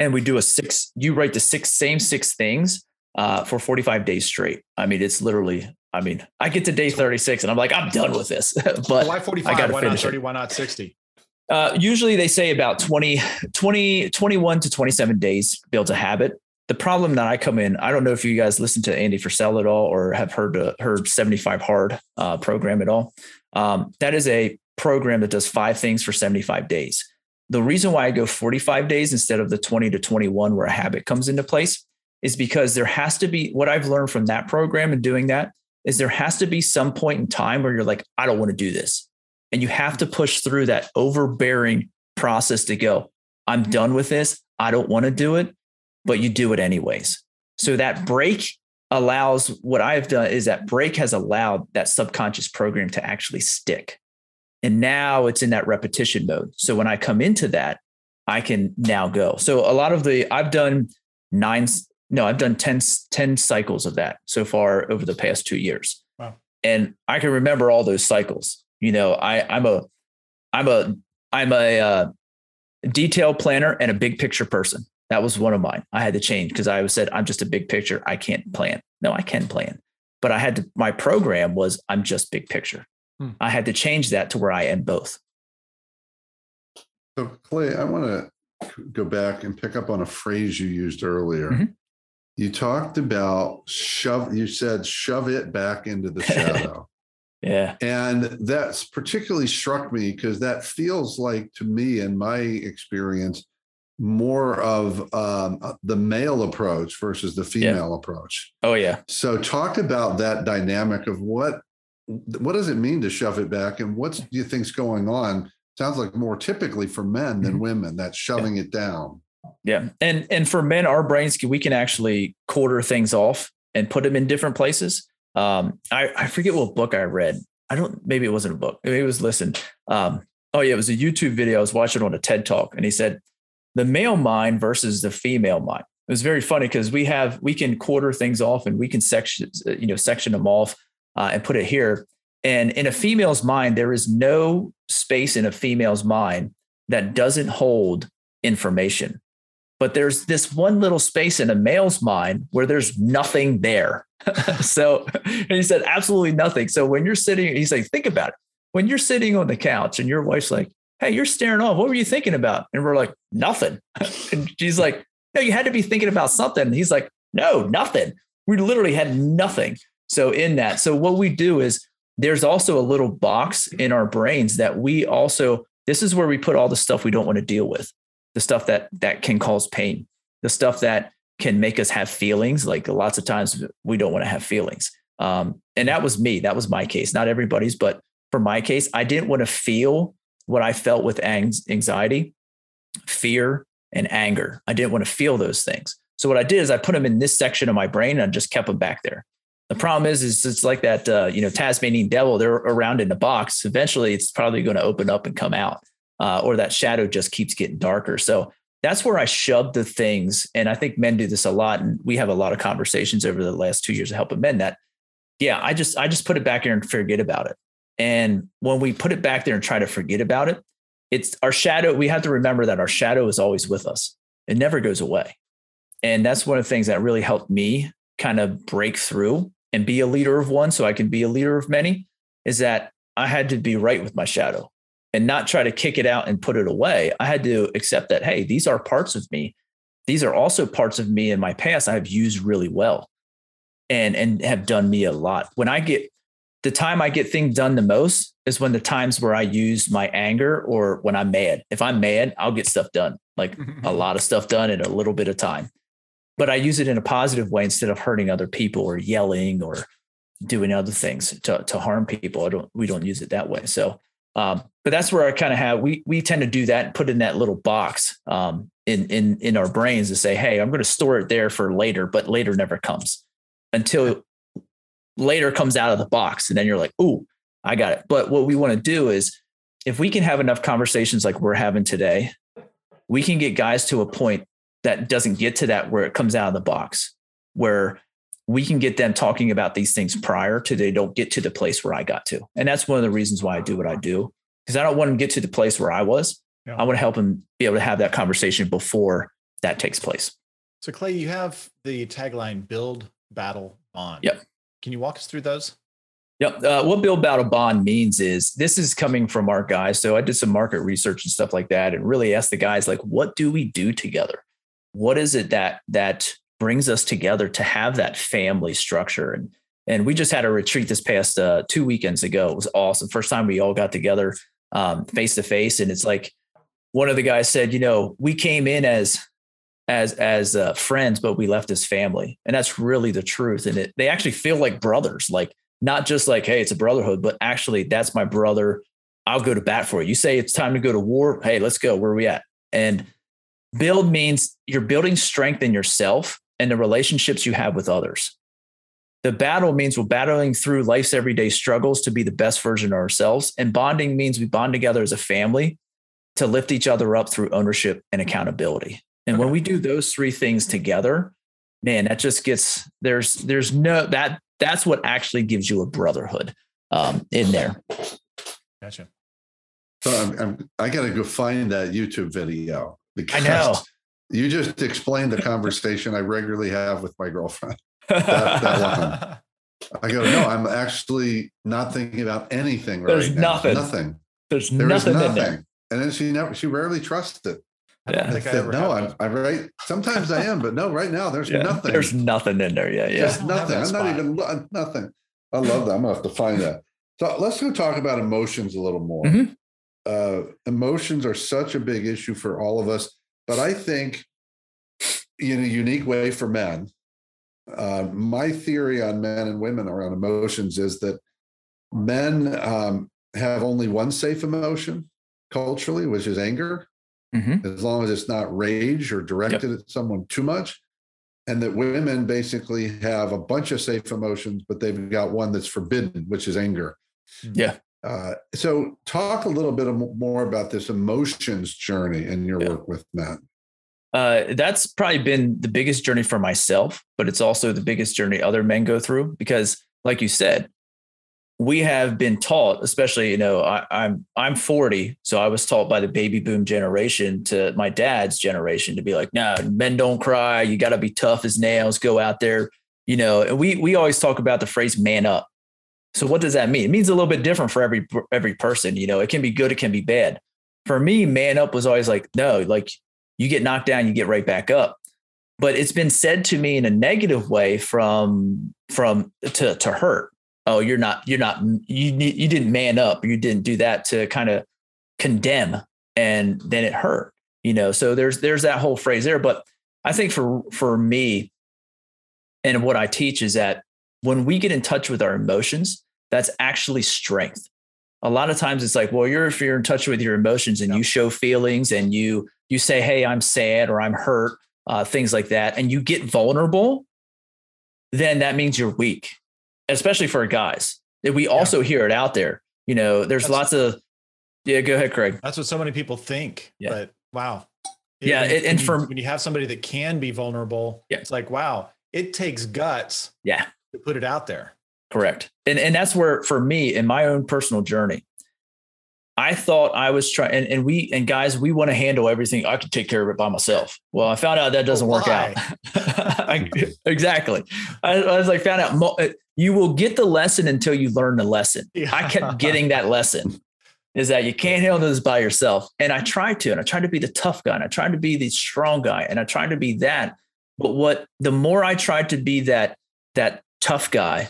And we do a six. You write the six same six things uh, for 45 days straight. I mean, it's literally. I mean, I get to day 36 and I'm like, I'm done with this. but why 45 gotta why not finish it. 30 why not 60 uh, usually they say about 20, 20, 21 to 27 days builds a habit. The problem that I come in, I don't know if you guys listen to Andy for Frisella at all or have heard uh, heard 75 hard uh, program at all. Um, that is a program that does five things for 75 days. The reason why I go 45 days instead of the 20 to 21 where a habit comes into place is because there has to be what I've learned from that program and doing that is there has to be some point in time where you're like, I don't want to do this. And you have to push through that overbearing process to go, I'm mm-hmm. done with this. I don't want to do it, but you do it anyways. So that mm-hmm. break allows what I've done is that break has allowed that subconscious program to actually stick. And now it's in that repetition mode. So when I come into that, I can now go. So a lot of the, I've done nine, no, I've done 10, 10 cycles of that so far over the past two years. Wow. And I can remember all those cycles. You know, I, I'm a, I'm a, I'm a uh, detail planner and a big picture person. That was one of mine. I had to change because I said, I'm just a big picture. I can't plan. No, I can plan. But I had to, my program was, I'm just big picture. Hmm. I had to change that to where I am both. So, Clay, I want to go back and pick up on a phrase you used earlier. Mhm. You talked about shove, you said shove it back into the shadow. Yeah. and that's particularly struck me because that feels like, to me, in my experience, more of um, uh, the male approach versus the female approach. Oh, yeah. So, talk about that dynamic of what what does it mean to shove it back, and what do you think's going on? Sounds like more typically for men than Mhm. women. That's shoving it down. Yeah. And and for men, our brains we can actually quarter things off and put them in different places. Um, I, I forget what book I read. I don't maybe it wasn't a book. Maybe it was listen Um, oh yeah, it was a YouTube video. I was watching on a TED talk, and he said the male mind versus the female mind. It was very funny because we have we can quarter things off and we can section you know section them off uh, and put it here. And in a female's mind, there is no space in a female's mind that doesn't hold information. But there's this one little space in a male's mind where there's nothing there. so and he said, absolutely nothing. So when you're sitting, he's like, think about it. When you're sitting on the couch and your wife's like, hey, you're staring off. What were you thinking about? And we're like, nothing. and she's like, no, you had to be thinking about something. He's like, no, nothing. We literally had nothing. So in that, so what we do is there's also a little box in our brains that we also this is where we put all the stuff we don't want to deal with. The stuff that that can cause pain. The stuff that can make us have feelings like lots of times we don't want to have feelings. Um, and that was me that was my case not everybody's but for my case i didn't want to feel what i felt with anxiety fear and anger. I didn't want to feel those things. So what i did is i put them in this section of my brain and i just kept them back there the problem is, is it's like that, uh, you know, Tasmanian devil. They're around in the box. Eventually, it's probably going to open up and come out, uh, or that shadow just keeps getting darker. So that's where I shove the things, and I think men do this a lot. And we have a lot of conversations over the last two years of helping men. That, yeah, I just I just put it back here and forget about it. And when we put it back there and try to forget about it, it's our shadow. We have to remember that our shadow is always with us. It never goes away. And that's one of the things that really helped me kind of break through and be a leader of one so I can be a leader of many is that I had to be right with my shadow and not try to kick it out and put it away. I had to accept that, hey, these are parts of me. These are also parts of me in my past I have used really well and, and have done me a lot. When I get the time I get things done the most is when the times where I use my anger or when I'm mad. If I'm mad, I'll get stuff done, like a lot of stuff done in a little bit of time but I use it in a positive way instead of hurting other people or yelling or doing other things to, to harm people. I don't, we don't use it that way. So, um, but that's where I kind of have, we, we tend to do that and put in that little box, um, in, in, in our brains to say, Hey, I'm going to store it there for later, but later never comes until later comes out of the box. And then you're like, Ooh, I got it. But what we want to do is if we can have enough conversations like we're having today, we can get guys to a point that doesn't get to that where it comes out of the box, where we can get them talking about these things prior to they don't get to the place where I got to. And that's one of the reasons why I do what I do, because I don't want them to get to the place where I was. Yeah. I want to help them be able to have that conversation before that takes place. So, Clay, you have the tagline build, battle, bond. Yep. Can you walk us through those? Yep. Uh, what build battle bond means is this is coming from our guys. So I did some market research and stuff like that and really asked the guys, like, what do we do together? What is it that that brings us together to have that family structure? And and we just had a retreat this past uh, two weekends ago. It was awesome. First time we all got together face to face. And it's like one of the guys said you know we came in as as as uh, friends but we left as family. And that's really the truth. And it they actually feel like brothers. Like not just like hey it's a brotherhood but actually that's my brother. I'll go to bat for you you say it's time to go to war? Hey let's go. Where are we at? And Build means you're building strength in yourself and the relationships you have with others. The battle means we're battling through life's everyday struggles to be the best version of ourselves. And bonding means we bond together as a family to lift each other up through ownership and accountability. And when we do those three things together, man, that just gets there's there's no that that's what actually gives you a brotherhood um, in there. Gotcha. So I'm, I'm I got to go find that YouTube video. I know. You just explained the conversation I regularly have with my girlfriend. That, that I go, no, I'm actually not thinking about anything There's right nothing. Now. Nothing. There's there nothing, nothing. And then she never, she rarely trusts it. Yeah. I said, no, I'm, I'm right. Sometimes I am, but no, right now there's yeah. nothing. There's nothing in there. Yeah. Yeah. Just nothing. I'm not even nothing. I love that. I'm gonna have to find that. So let's go talk about emotions a little more. Mm-hmm. Uh, emotions are such a big issue for all of us but I think in a unique way for men, uh, my theory on men and women around emotions is that men um, have only one safe emotion culturally, which is anger. mm-hmm. as long as it's not rage or directed yep. at someone too much. And that women basically have a bunch of safe emotions, but they've got one that's forbidden, which is anger. Yeah. Uh, so, talk a little bit more about this emotions journey in your yeah. work with men. Uh, that's probably been the biggest journey for myself, but it's also the biggest journey other men go through because, like you said, we have been taught, especially, you know, I, I'm I'm 40, so I was taught by the baby boom generation to my dad's generation to be like, no, nah, men don't cry. You got to be tough as nails. Go out there, you know. And we we always talk about the phrase "man up." So what does that mean? It means a little bit different for every every person. You know, it can be good, it can be bad. For me, man up was always like, no, like you get knocked down, you get right back up. But it's been said to me in a negative way from from to to hurt. Oh, you're not you're not you you didn't man up. You didn't do that to kind of condemn, and then it hurt. You know, so there's there's that whole phrase there. But I think for for me, and what I teach is that when we get in touch with our emotions, that's actually strength. A lot of times it's like, well, you're if you're in touch with your emotions and you show feelings and you you say, hey, I'm sad or I'm hurt, uh, things like that, and you get vulnerable, then that means you're weak, especially for guys. We also yeah. hear it out there. You know, there's that's, lots of yeah. Go ahead, Craig. That's what so many people think. Yeah. But wow. Yeah, it, and you, for when you have somebody that can be vulnerable, yeah. it's like wow, it takes guts. Yeah. To put it out there. Correct. And and that's where for me in my own personal journey, I thought I was trying, and, and, we and guys, we want to handle everything. I can take care of it by myself. Well, I found out that doesn't work out. I, exactly. I, I, was like, found out uh, you will get the lesson until you learn the lesson. Yeah. I kept getting that lesson is that you can't handle this by yourself. And I tried to, and I tried to be the tough guy, and I tried to be the strong guy, and I tried to be that. But what the more I tried to be that that tough guy,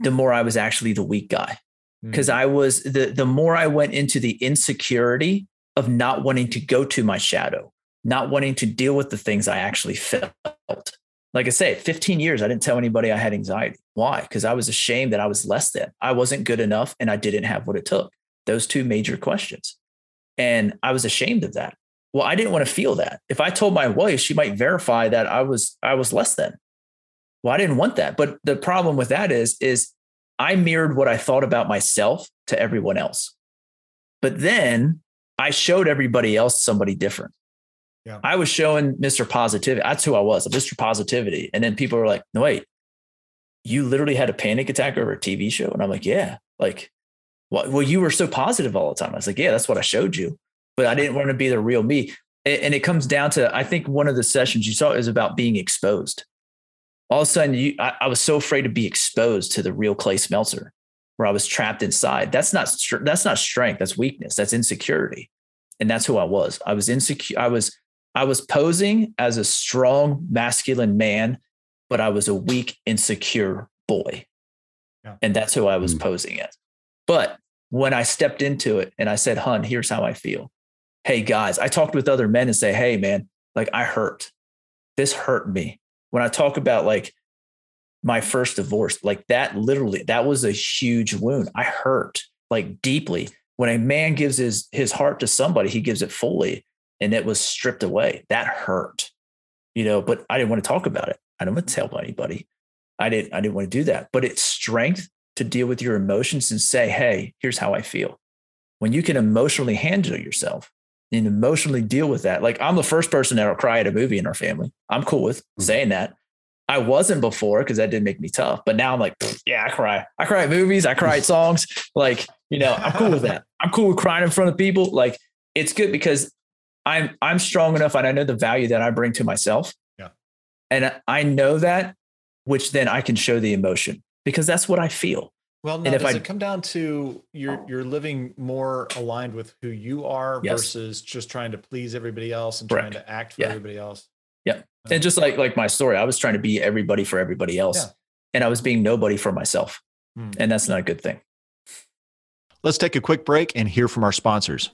the more I was actually the weak guy because mm. I was the the more I went into the insecurity of not wanting to go to my shadow, not wanting to deal with the things I actually felt. Like I say, 15 years, I didn't tell anybody I had anxiety. Why? Because I was ashamed that I was less than. I wasn't good enough and I didn't have what it took. Those two major questions. And I was ashamed of that. Well, I didn't want to feel that. If I told my wife, she might verify that I was I was less than. Well, I didn't want that. But the problem with that is, is I mirrored what I thought about myself to everyone else. But then I showed everybody else somebody different. Yeah. I was showing Mr. Positivity. That's who I was, Mr. Positivity. And then people were like, no, wait, you literally had a panic attack over a TV show? And I'm like, yeah. Like, well, well, you were so positive all the time. I was like, yeah, that's what I showed you. But I didn't want to be the real me. And it comes down to, I think one of the sessions you saw is about being exposed all of a sudden you, I, I, was so afraid to be exposed to the real Clay Smeltzer where I was trapped inside. That's not, that's not strength. That's weakness. That's insecurity. And that's who I was. I was insecure. I was, I was posing as a strong masculine man, but I was a weak, insecure boy. Yeah. And that's who I was mm. posing as. But when I stepped into it and I said, hun, here's how I feel. Hey guys, I talked with other men and say, hey man, like I hurt. This hurt me when I talk about like my first divorce, like that literally, that was a huge wound. I hurt like deeply. When a man gives his his heart to somebody, he gives it fully, and it was stripped away. That hurt, you know. But I didn't want to talk about it. I didn't want to tell anybody. I didn't. I didn't want to do that. But it's strength to deal with your emotions and say, "Hey, here's how I feel." When you can emotionally handle yourself, and emotionally deal with that. Like I'm the first person that'll cry at a movie in our family. I'm cool with mm-hmm. saying that. I wasn't before because that didn't make me tough. But now I'm like, yeah, I cry. I cry at movies. I cry at songs. Like, you know, I'm cool with that. I'm cool with crying in front of people. Like, it's good because I'm I'm strong enough and I know the value that I bring to myself. Yeah. And I know that, which then I can show the emotion because that's what I feel. Well, now, does I, it come down to you're you're living more aligned with who you are yes. versus just trying to please everybody else and Correct. trying to act for yeah. everybody else? Yeah. And just like like my story, I was trying to be everybody for everybody else. Yeah. And I was being nobody for myself. Hmm. And that's not a good thing. Let's take a quick break and hear from our sponsors.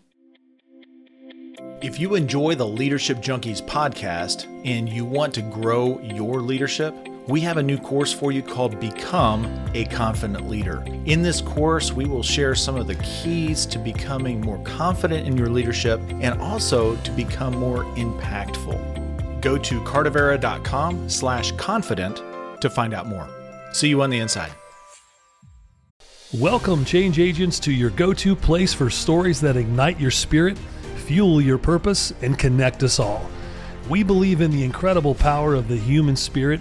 If you enjoy the Leadership Junkies podcast and you want to grow your leadership, we have a new course for you called Become a Confident Leader. In this course, we will share some of the keys to becoming more confident in your leadership and also to become more impactful. Go to cardavera.com slash confident to find out more. See you on the inside. Welcome, change agents, to your go to place for stories that ignite your spirit, fuel your purpose, and connect us all. We believe in the incredible power of the human spirit,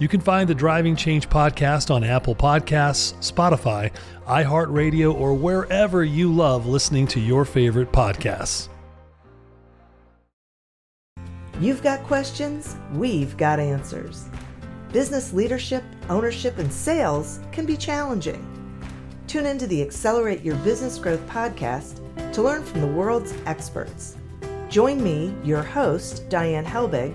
You can find the Driving Change podcast on Apple Podcasts, Spotify, iHeartRadio, or wherever you love listening to your favorite podcasts. You've got questions, we've got answers. Business leadership, ownership, and sales can be challenging. Tune into the Accelerate Your Business Growth podcast to learn from the world's experts. Join me, your host, Diane Helbig,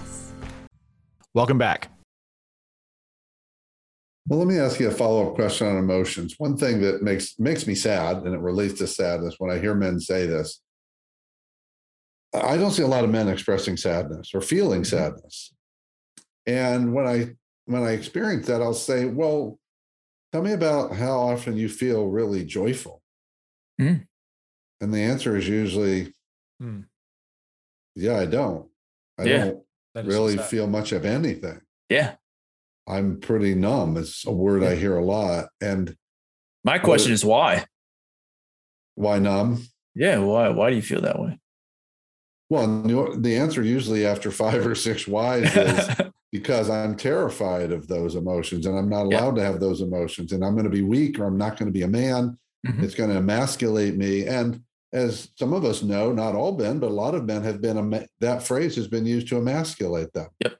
Welcome back. Well, let me ask you a follow-up question on emotions. One thing that makes makes me sad, and it relates to sadness when I hear men say this. I don't see a lot of men expressing sadness or feeling Mm-hmm. sadness. And when I when I experience that, I'll say, well, tell me about how often you feel really joyful. Mm. And the answer is usually, Hmm. yeah, I don't. I Yeah. don't That is really feel much of anything. Yeah. I'm pretty numb. It's a word I hear a lot. And My question is why? why numb? Yeah. Why? Why do you feel that way? Well, the the answer usually after five or six whys is because I'm terrified of those emotions and I'm not Yeah. allowed to have those emotions and I'm going to be weak or I'm not going to be a man. Mhm. It's going to emasculate me. And as some of us know, not all men, but a lot of men have been, that phrase has been used to emasculate them. Yep.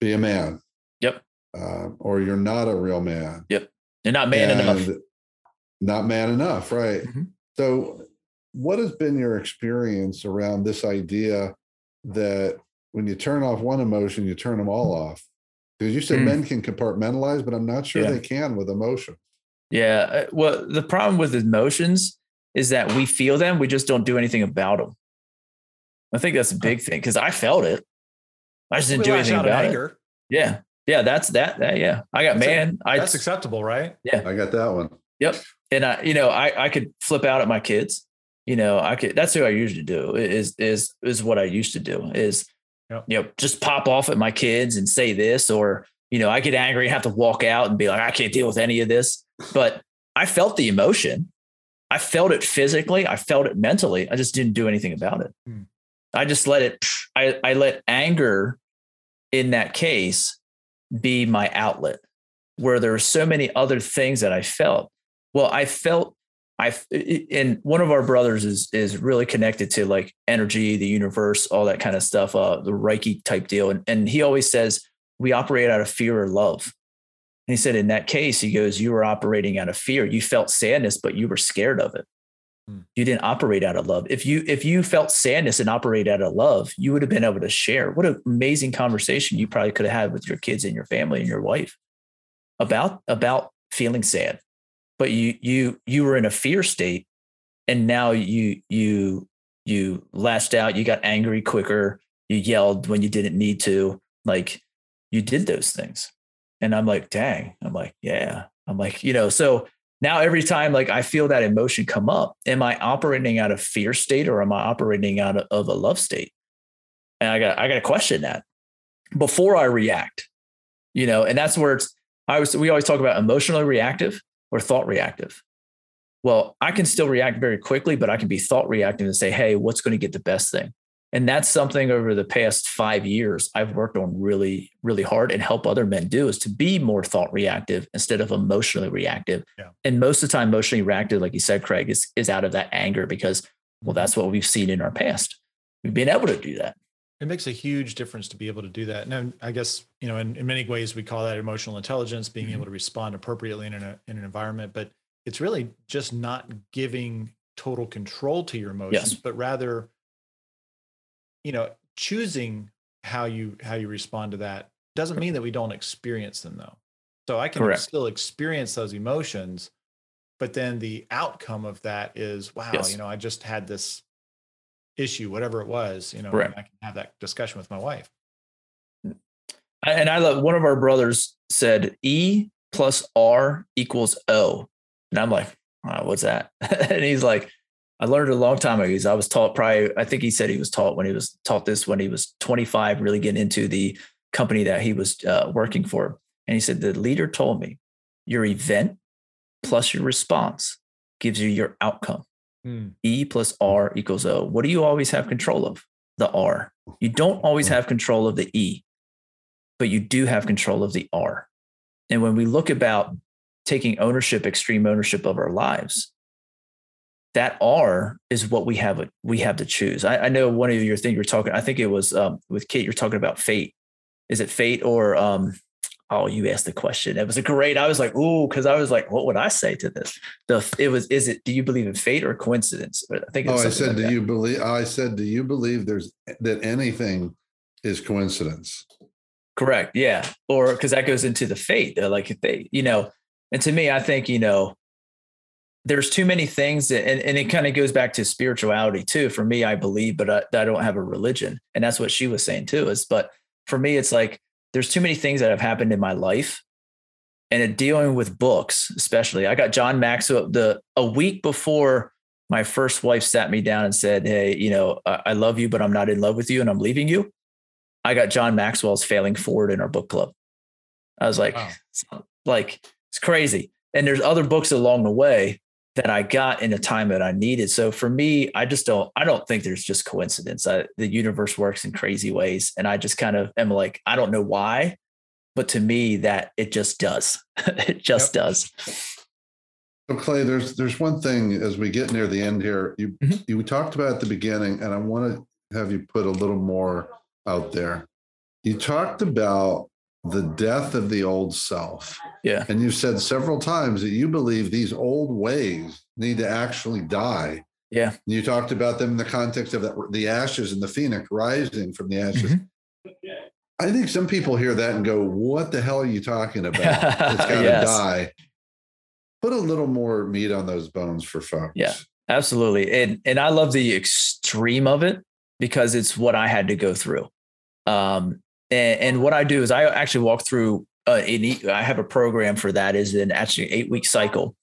Be a man. Yep. Uh, or you're not a real man. Yep. You're not man enough. Not man enough, right? Mhm. So, what has been your experience around this idea that when you turn off one emotion, you turn them all off? Because you said Mm. men can compartmentalize, but I'm not sure Yeah. they can with emotion. Yeah. uh, Well, the problem with emotions is that we feel them, we just don't do anything about them. I think that's a big thing because I felt it. I just didn't We do anything out in about it. Yeah. Yeah. That's that. that yeah. I got That's a- man. I That's acceptable, right? Yeah, I got that one. Yep. And I, you know, I, I could flip out at my kids. You know, I could, that's who I usually do is, is, is what I used to do is, Yep. you know, just pop off at my kids and say this, or, you know, I get angry and have to walk out and be like, I can't deal with any of this. But I felt the emotion. I felt it physically. I felt it mentally. I just didn't do anything about it. Hmm. I just let it, I, I let anger in that case be my outlet where there were so many other things that I felt. Well, I felt I and one of our brothers is is really connected to like energy, the universe, all that kind of stuff, uh, the Reiki type deal. And and he always says we operate out of fear or love. And he said in that case, he goes, you were operating out of fear. You felt sadness, but you were scared of it. Hmm. You didn't operate out of love. If you if you felt sadness and operate out of love, you would have been able to share. What an amazing conversation you probably could have had with your kids and your family and your wife about about feeling sad but you you you were in a fear state and now you you you lashed out you got angry quicker you yelled when you didn't need to like you did those things and i'm like dang i'm like yeah i'm like you know so now every time like i feel that emotion come up am i operating out of fear state or am i operating out of, a love state and i got i got to question that before i react you know and that's where it's I was we always talk about emotionally reactive or thought reactive. Well, I can still react very quickly, but I can be thought reactive and say, hey, what's going to get the best thing? And that's something over the past five years I've worked on really, really hard and help other men do is to be more thought reactive instead of emotionally reactive. Yeah. And most of the time, emotionally reactive, like you said, Craig, is, is out of that anger because, well, that's what we've seen in our past. We've been able to do that. It makes a huge difference to be able to do that. And I guess, you know, in, in many ways, we call that emotional intelligence, being mm-hmm. able to respond appropriately in, a, in an environment. But it's really just not giving total control to your emotions, yes. but rather you know choosing how you how you respond to that doesn't mean that we don't experience them though. So i can Correct. still experience those emotions but then the outcome of that is wow yes. you know i just had this issue whatever it was you know i can have that discussion with my wife. And i love one of our brothers said e plus r equals o. And i'm like oh, what's that? And he's like I learned a long time ago. I was taught probably, I think he said he was taught when he was taught this when he was 25, really getting into the company that he was uh, working for. And he said, the leader told me your event plus your response gives you your outcome. Mm. E plus R equals O. What do you always have control of? The R. You don't always have control of the E, but you do have control of the R. And when we look about taking ownership, extreme ownership of our lives, that R is what we have we have to choose. I, I know one of your things you're talking. I think it was um, with Kate. You're talking about fate. Is it fate or um, oh, you asked the question. It was a great. I was like, ooh, because I was like, what would I say to this? The it was. Is it? Do you believe in fate or coincidence? I think. oh, I said, like do that. you believe? I said, do you believe there's that anything is coincidence? Correct. Yeah. Or because that goes into the fate. Like if they, you know, and to me, I think you know there's too many things that, and, and it kind of goes back to spirituality too for me i believe but I, I, don't have a religion. And that's what she was saying too is but for me it's like there's too many things that have happened in my life and dealing with books especially. I got john maxwell the a week before my first wife sat me down and said hey you know I, I love you but i'm not in love with you and i'm leaving you. I got john maxwell's failing forward in our book club. I was like wow. like it's crazy. And there's other books along the way that I got in the time that I needed. So for me, I just don't, I don't think there's just coincidence. I, the universe works in crazy ways. And I just kind of am like, I don't know why, but to me that it just does. it just yep. does. So Clay, there's, there's one thing as we get near the end here, you, mm-hmm. you talked about at the beginning, and I want to have you put a little more out there. You talked about the death of the old self. Yeah. And you've said several times that you believe these old ways need to actually die. Yeah. You talked about them in the context of the, the ashes and the phoenix rising from the ashes. Mm-hmm. I think some people hear that and go, What the hell are you talking about? It's got to yes. die. Put a little more meat on those bones for folks. Yeah, absolutely. And and I love the extreme of it because it's what I had to go through. Um, and, and what I do is I actually walk through. Uh, I have a program for that. Is an actually eight week cycle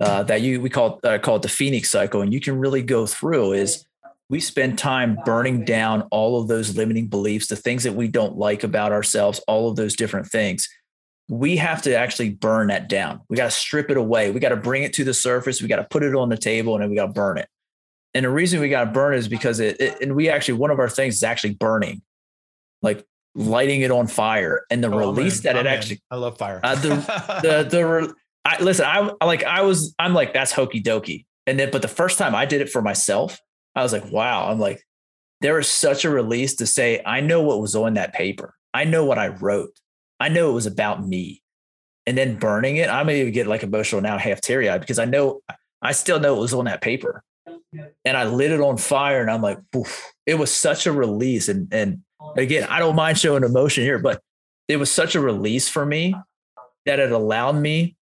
uh, that you we call uh, call it the Phoenix cycle, and you can really go through. Is we spend time burning down all of those limiting beliefs, the things that we don't like about ourselves, all of those different things. We have to actually burn that down. We got to strip it away. We got to bring it to the surface. We got to put it on the table, and then we got to burn it. And the reason we got to burn it is because it, it, and we actually one of our things is actually burning. Like lighting it on fire and the oh, release man. that it actually I love fire. uh, the the the I, listen, I like I was I'm like that's hokey dokey. And then but the first time I did it for myself, I was like, wow, I'm like there is such a release to say I know what was on that paper. I know what I wrote. I know it was about me. And then burning it, I'm gonna even get like emotional now, half teary eyed because I know I still know it was on that paper. And I lit it on fire and I'm like, it was such a release. And and again, I don't mind showing emotion here, but it was such a release for me that it allowed me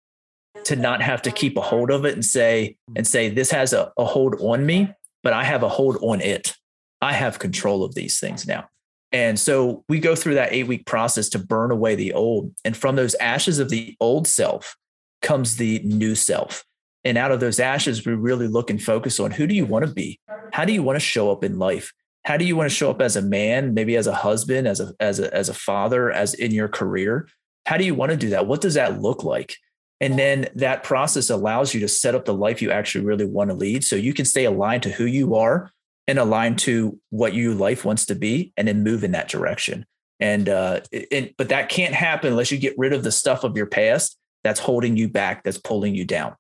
to not have to keep a hold of it and say and say this has a, a hold on me, but I have a hold on it. I have control of these things now. And so we go through that eight week process to burn away the old. And from those ashes of the old self comes the new self. And out of those ashes, we really look and focus on who do you want to be? How do you want to show up in life? How do you want to show up as a man maybe as a husband as a as a as a father as in your career how do you want to do that? What does that look like? And then that process allows you to set up the life you actually really want to lead. So you can stay aligned to who you are and aligned to what your life wants to be and then move in that direction. And, uh, and, but that can't happen unless you get rid of the stuff of your past that's holding you back, that's pulling you down.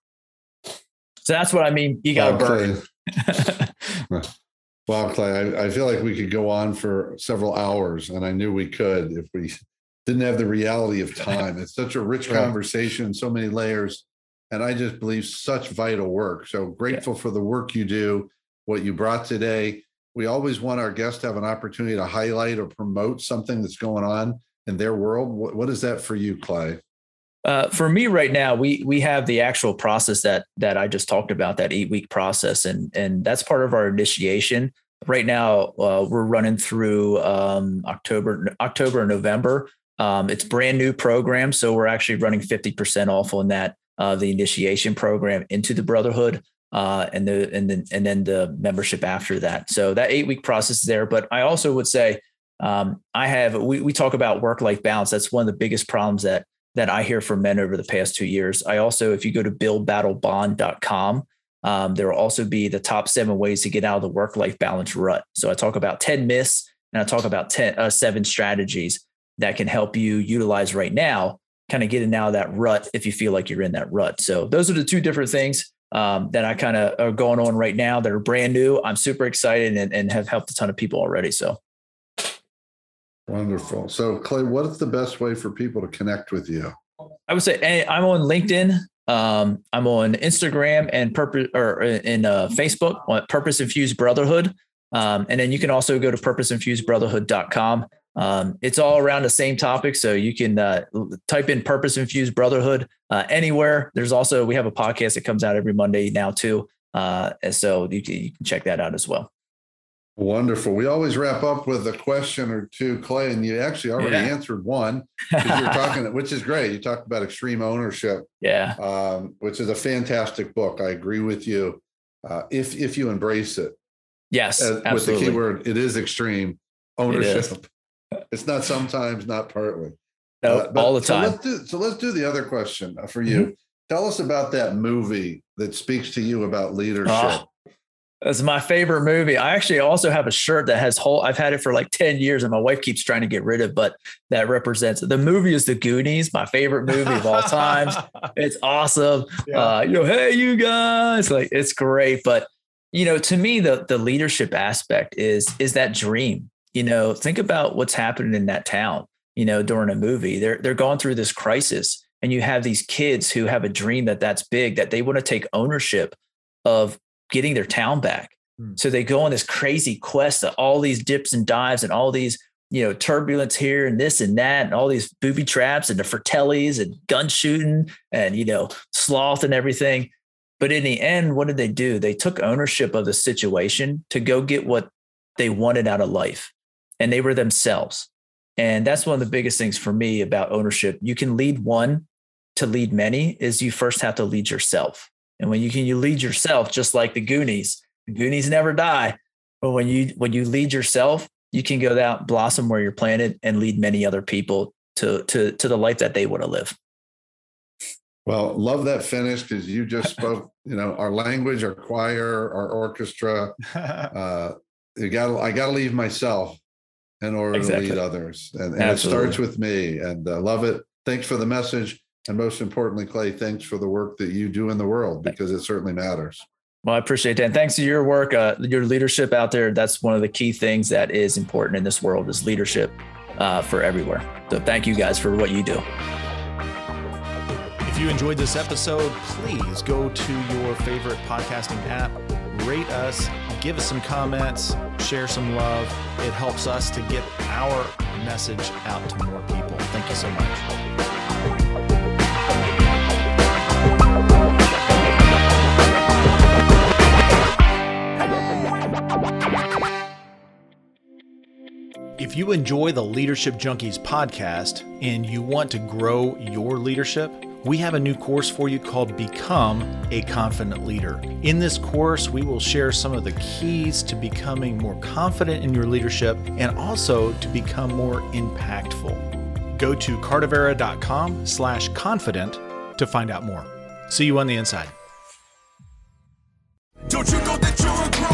So that's what I mean. You got to burn. Wow, Clay, I, I, feel like we could go on for several hours, and I knew we could if we didn't have the reality of time. It's such a rich right. conversation, so many layers, and I just believe such vital work. So grateful yeah. for the work you do, what you brought today. We always want our guests to have an opportunity to highlight or promote something that's going on in their world. what, what is that for you, Clay? Uh, for me right now, we we have the actual process that that I just talked about, that eight week process, and and that's part of our initiation. Right now, uh, we're running through um, October October and November. Um, it's brand new program, so we're actually running fifty percent off on that uh, the initiation program into the Brotherhood. Uh, and the and then and then the membership after that. So that eight week process is there. But I also would say um, I have we we talk about work life balance. That's one of the biggest problems that that I hear from men over the past two years. I also, if you go to buildbattlebond.com, um, there will also be the top seven ways to get out of the work life balance rut. So I talk about 10 myths and I talk about 10, uh, seven strategies that can help you utilize right now, kind of getting out of that rut if you feel like you're in that rut. So those are the two different things um, that I kind of are going on right now that are brand new. I'm super excited and, and have helped a ton of people already. So Wonderful. So, Clay, what is the best way for people to connect with you? I would say I'm on LinkedIn. Um, I'm on Instagram and purpose or in uh, Facebook on Purpose Infused Brotherhood. Um, and then you can also go to purposeinfusedbrotherhood.com. Um, it's all around the same topic. So you can uh, type in Purpose Infused Brotherhood uh, anywhere. There's also, we have a podcast that comes out every Monday now too. Uh, and so you you can check that out as well. Wonderful. We always wrap up with a question or two, Clay, and you actually already yeah. answered one. You're talking, which is great. You talked about extreme ownership, yeah, um, which is a fantastic book. I agree with you. Uh, if if you embrace it, yes, uh, with the keyword, it is extreme ownership. It it's not sometimes, not partly. No, uh, all the time. So let's, do, so let's do the other question uh, for you. Mm-hmm. Tell us about that movie that speaks to you about leadership. Oh it's my favorite movie. I actually also have a shirt that has whole. I've had it for like ten years, and my wife keeps trying to get rid of. But that represents the movie is The Goonies, my favorite movie of all times. it's awesome. Yeah. Uh, you know, hey, you guys, like it's great. But you know, to me, the the leadership aspect is is that dream. You know, think about what's happening in that town. You know, during a movie, they're they're going through this crisis, and you have these kids who have a dream that that's big, that they want to take ownership of getting their town back. Hmm. So they go on this crazy quest of all these dips and dives and all these, you know, turbulence here and this and that, and all these booby traps and the Fratellis and gun shooting and, you know, sloth and everything. But in the end, what did they do? They took ownership of the situation to go get what they wanted out of life. And they were themselves. And that's one of the biggest things for me about ownership. You can lead one to lead many, is you first have to lead yourself. And when you can you lead yourself, just like the Goonies, the Goonies never die. But when you when you lead yourself, you can go out, blossom where you're planted, and lead many other people to to to the life that they want to live. Well, love that finish because you just spoke, you know, our language, our choir, our orchestra. Uh, you got I got to leave myself in order exactly. to lead others, and, and it starts with me. And uh, love it. Thanks for the message. And most importantly, Clay, thanks for the work that you do in the world because it certainly matters. Well, I appreciate that. And thanks to your work, uh, your leadership out there. That's one of the key things that is important in this world is leadership uh, for everywhere. So thank you guys for what you do. If you enjoyed this episode, please go to your favorite podcasting app, rate us, give us some comments, share some love. It helps us to get our message out to more people. Thank you so much. If you enjoy the Leadership Junkies podcast and you want to grow your leadership, we have a new course for you called Become a Confident Leader. In this course, we will share some of the keys to becoming more confident in your leadership and also to become more impactful. Go to cardavera.com slash confident to find out more. See you on the inside. Don't you know that you're a grown?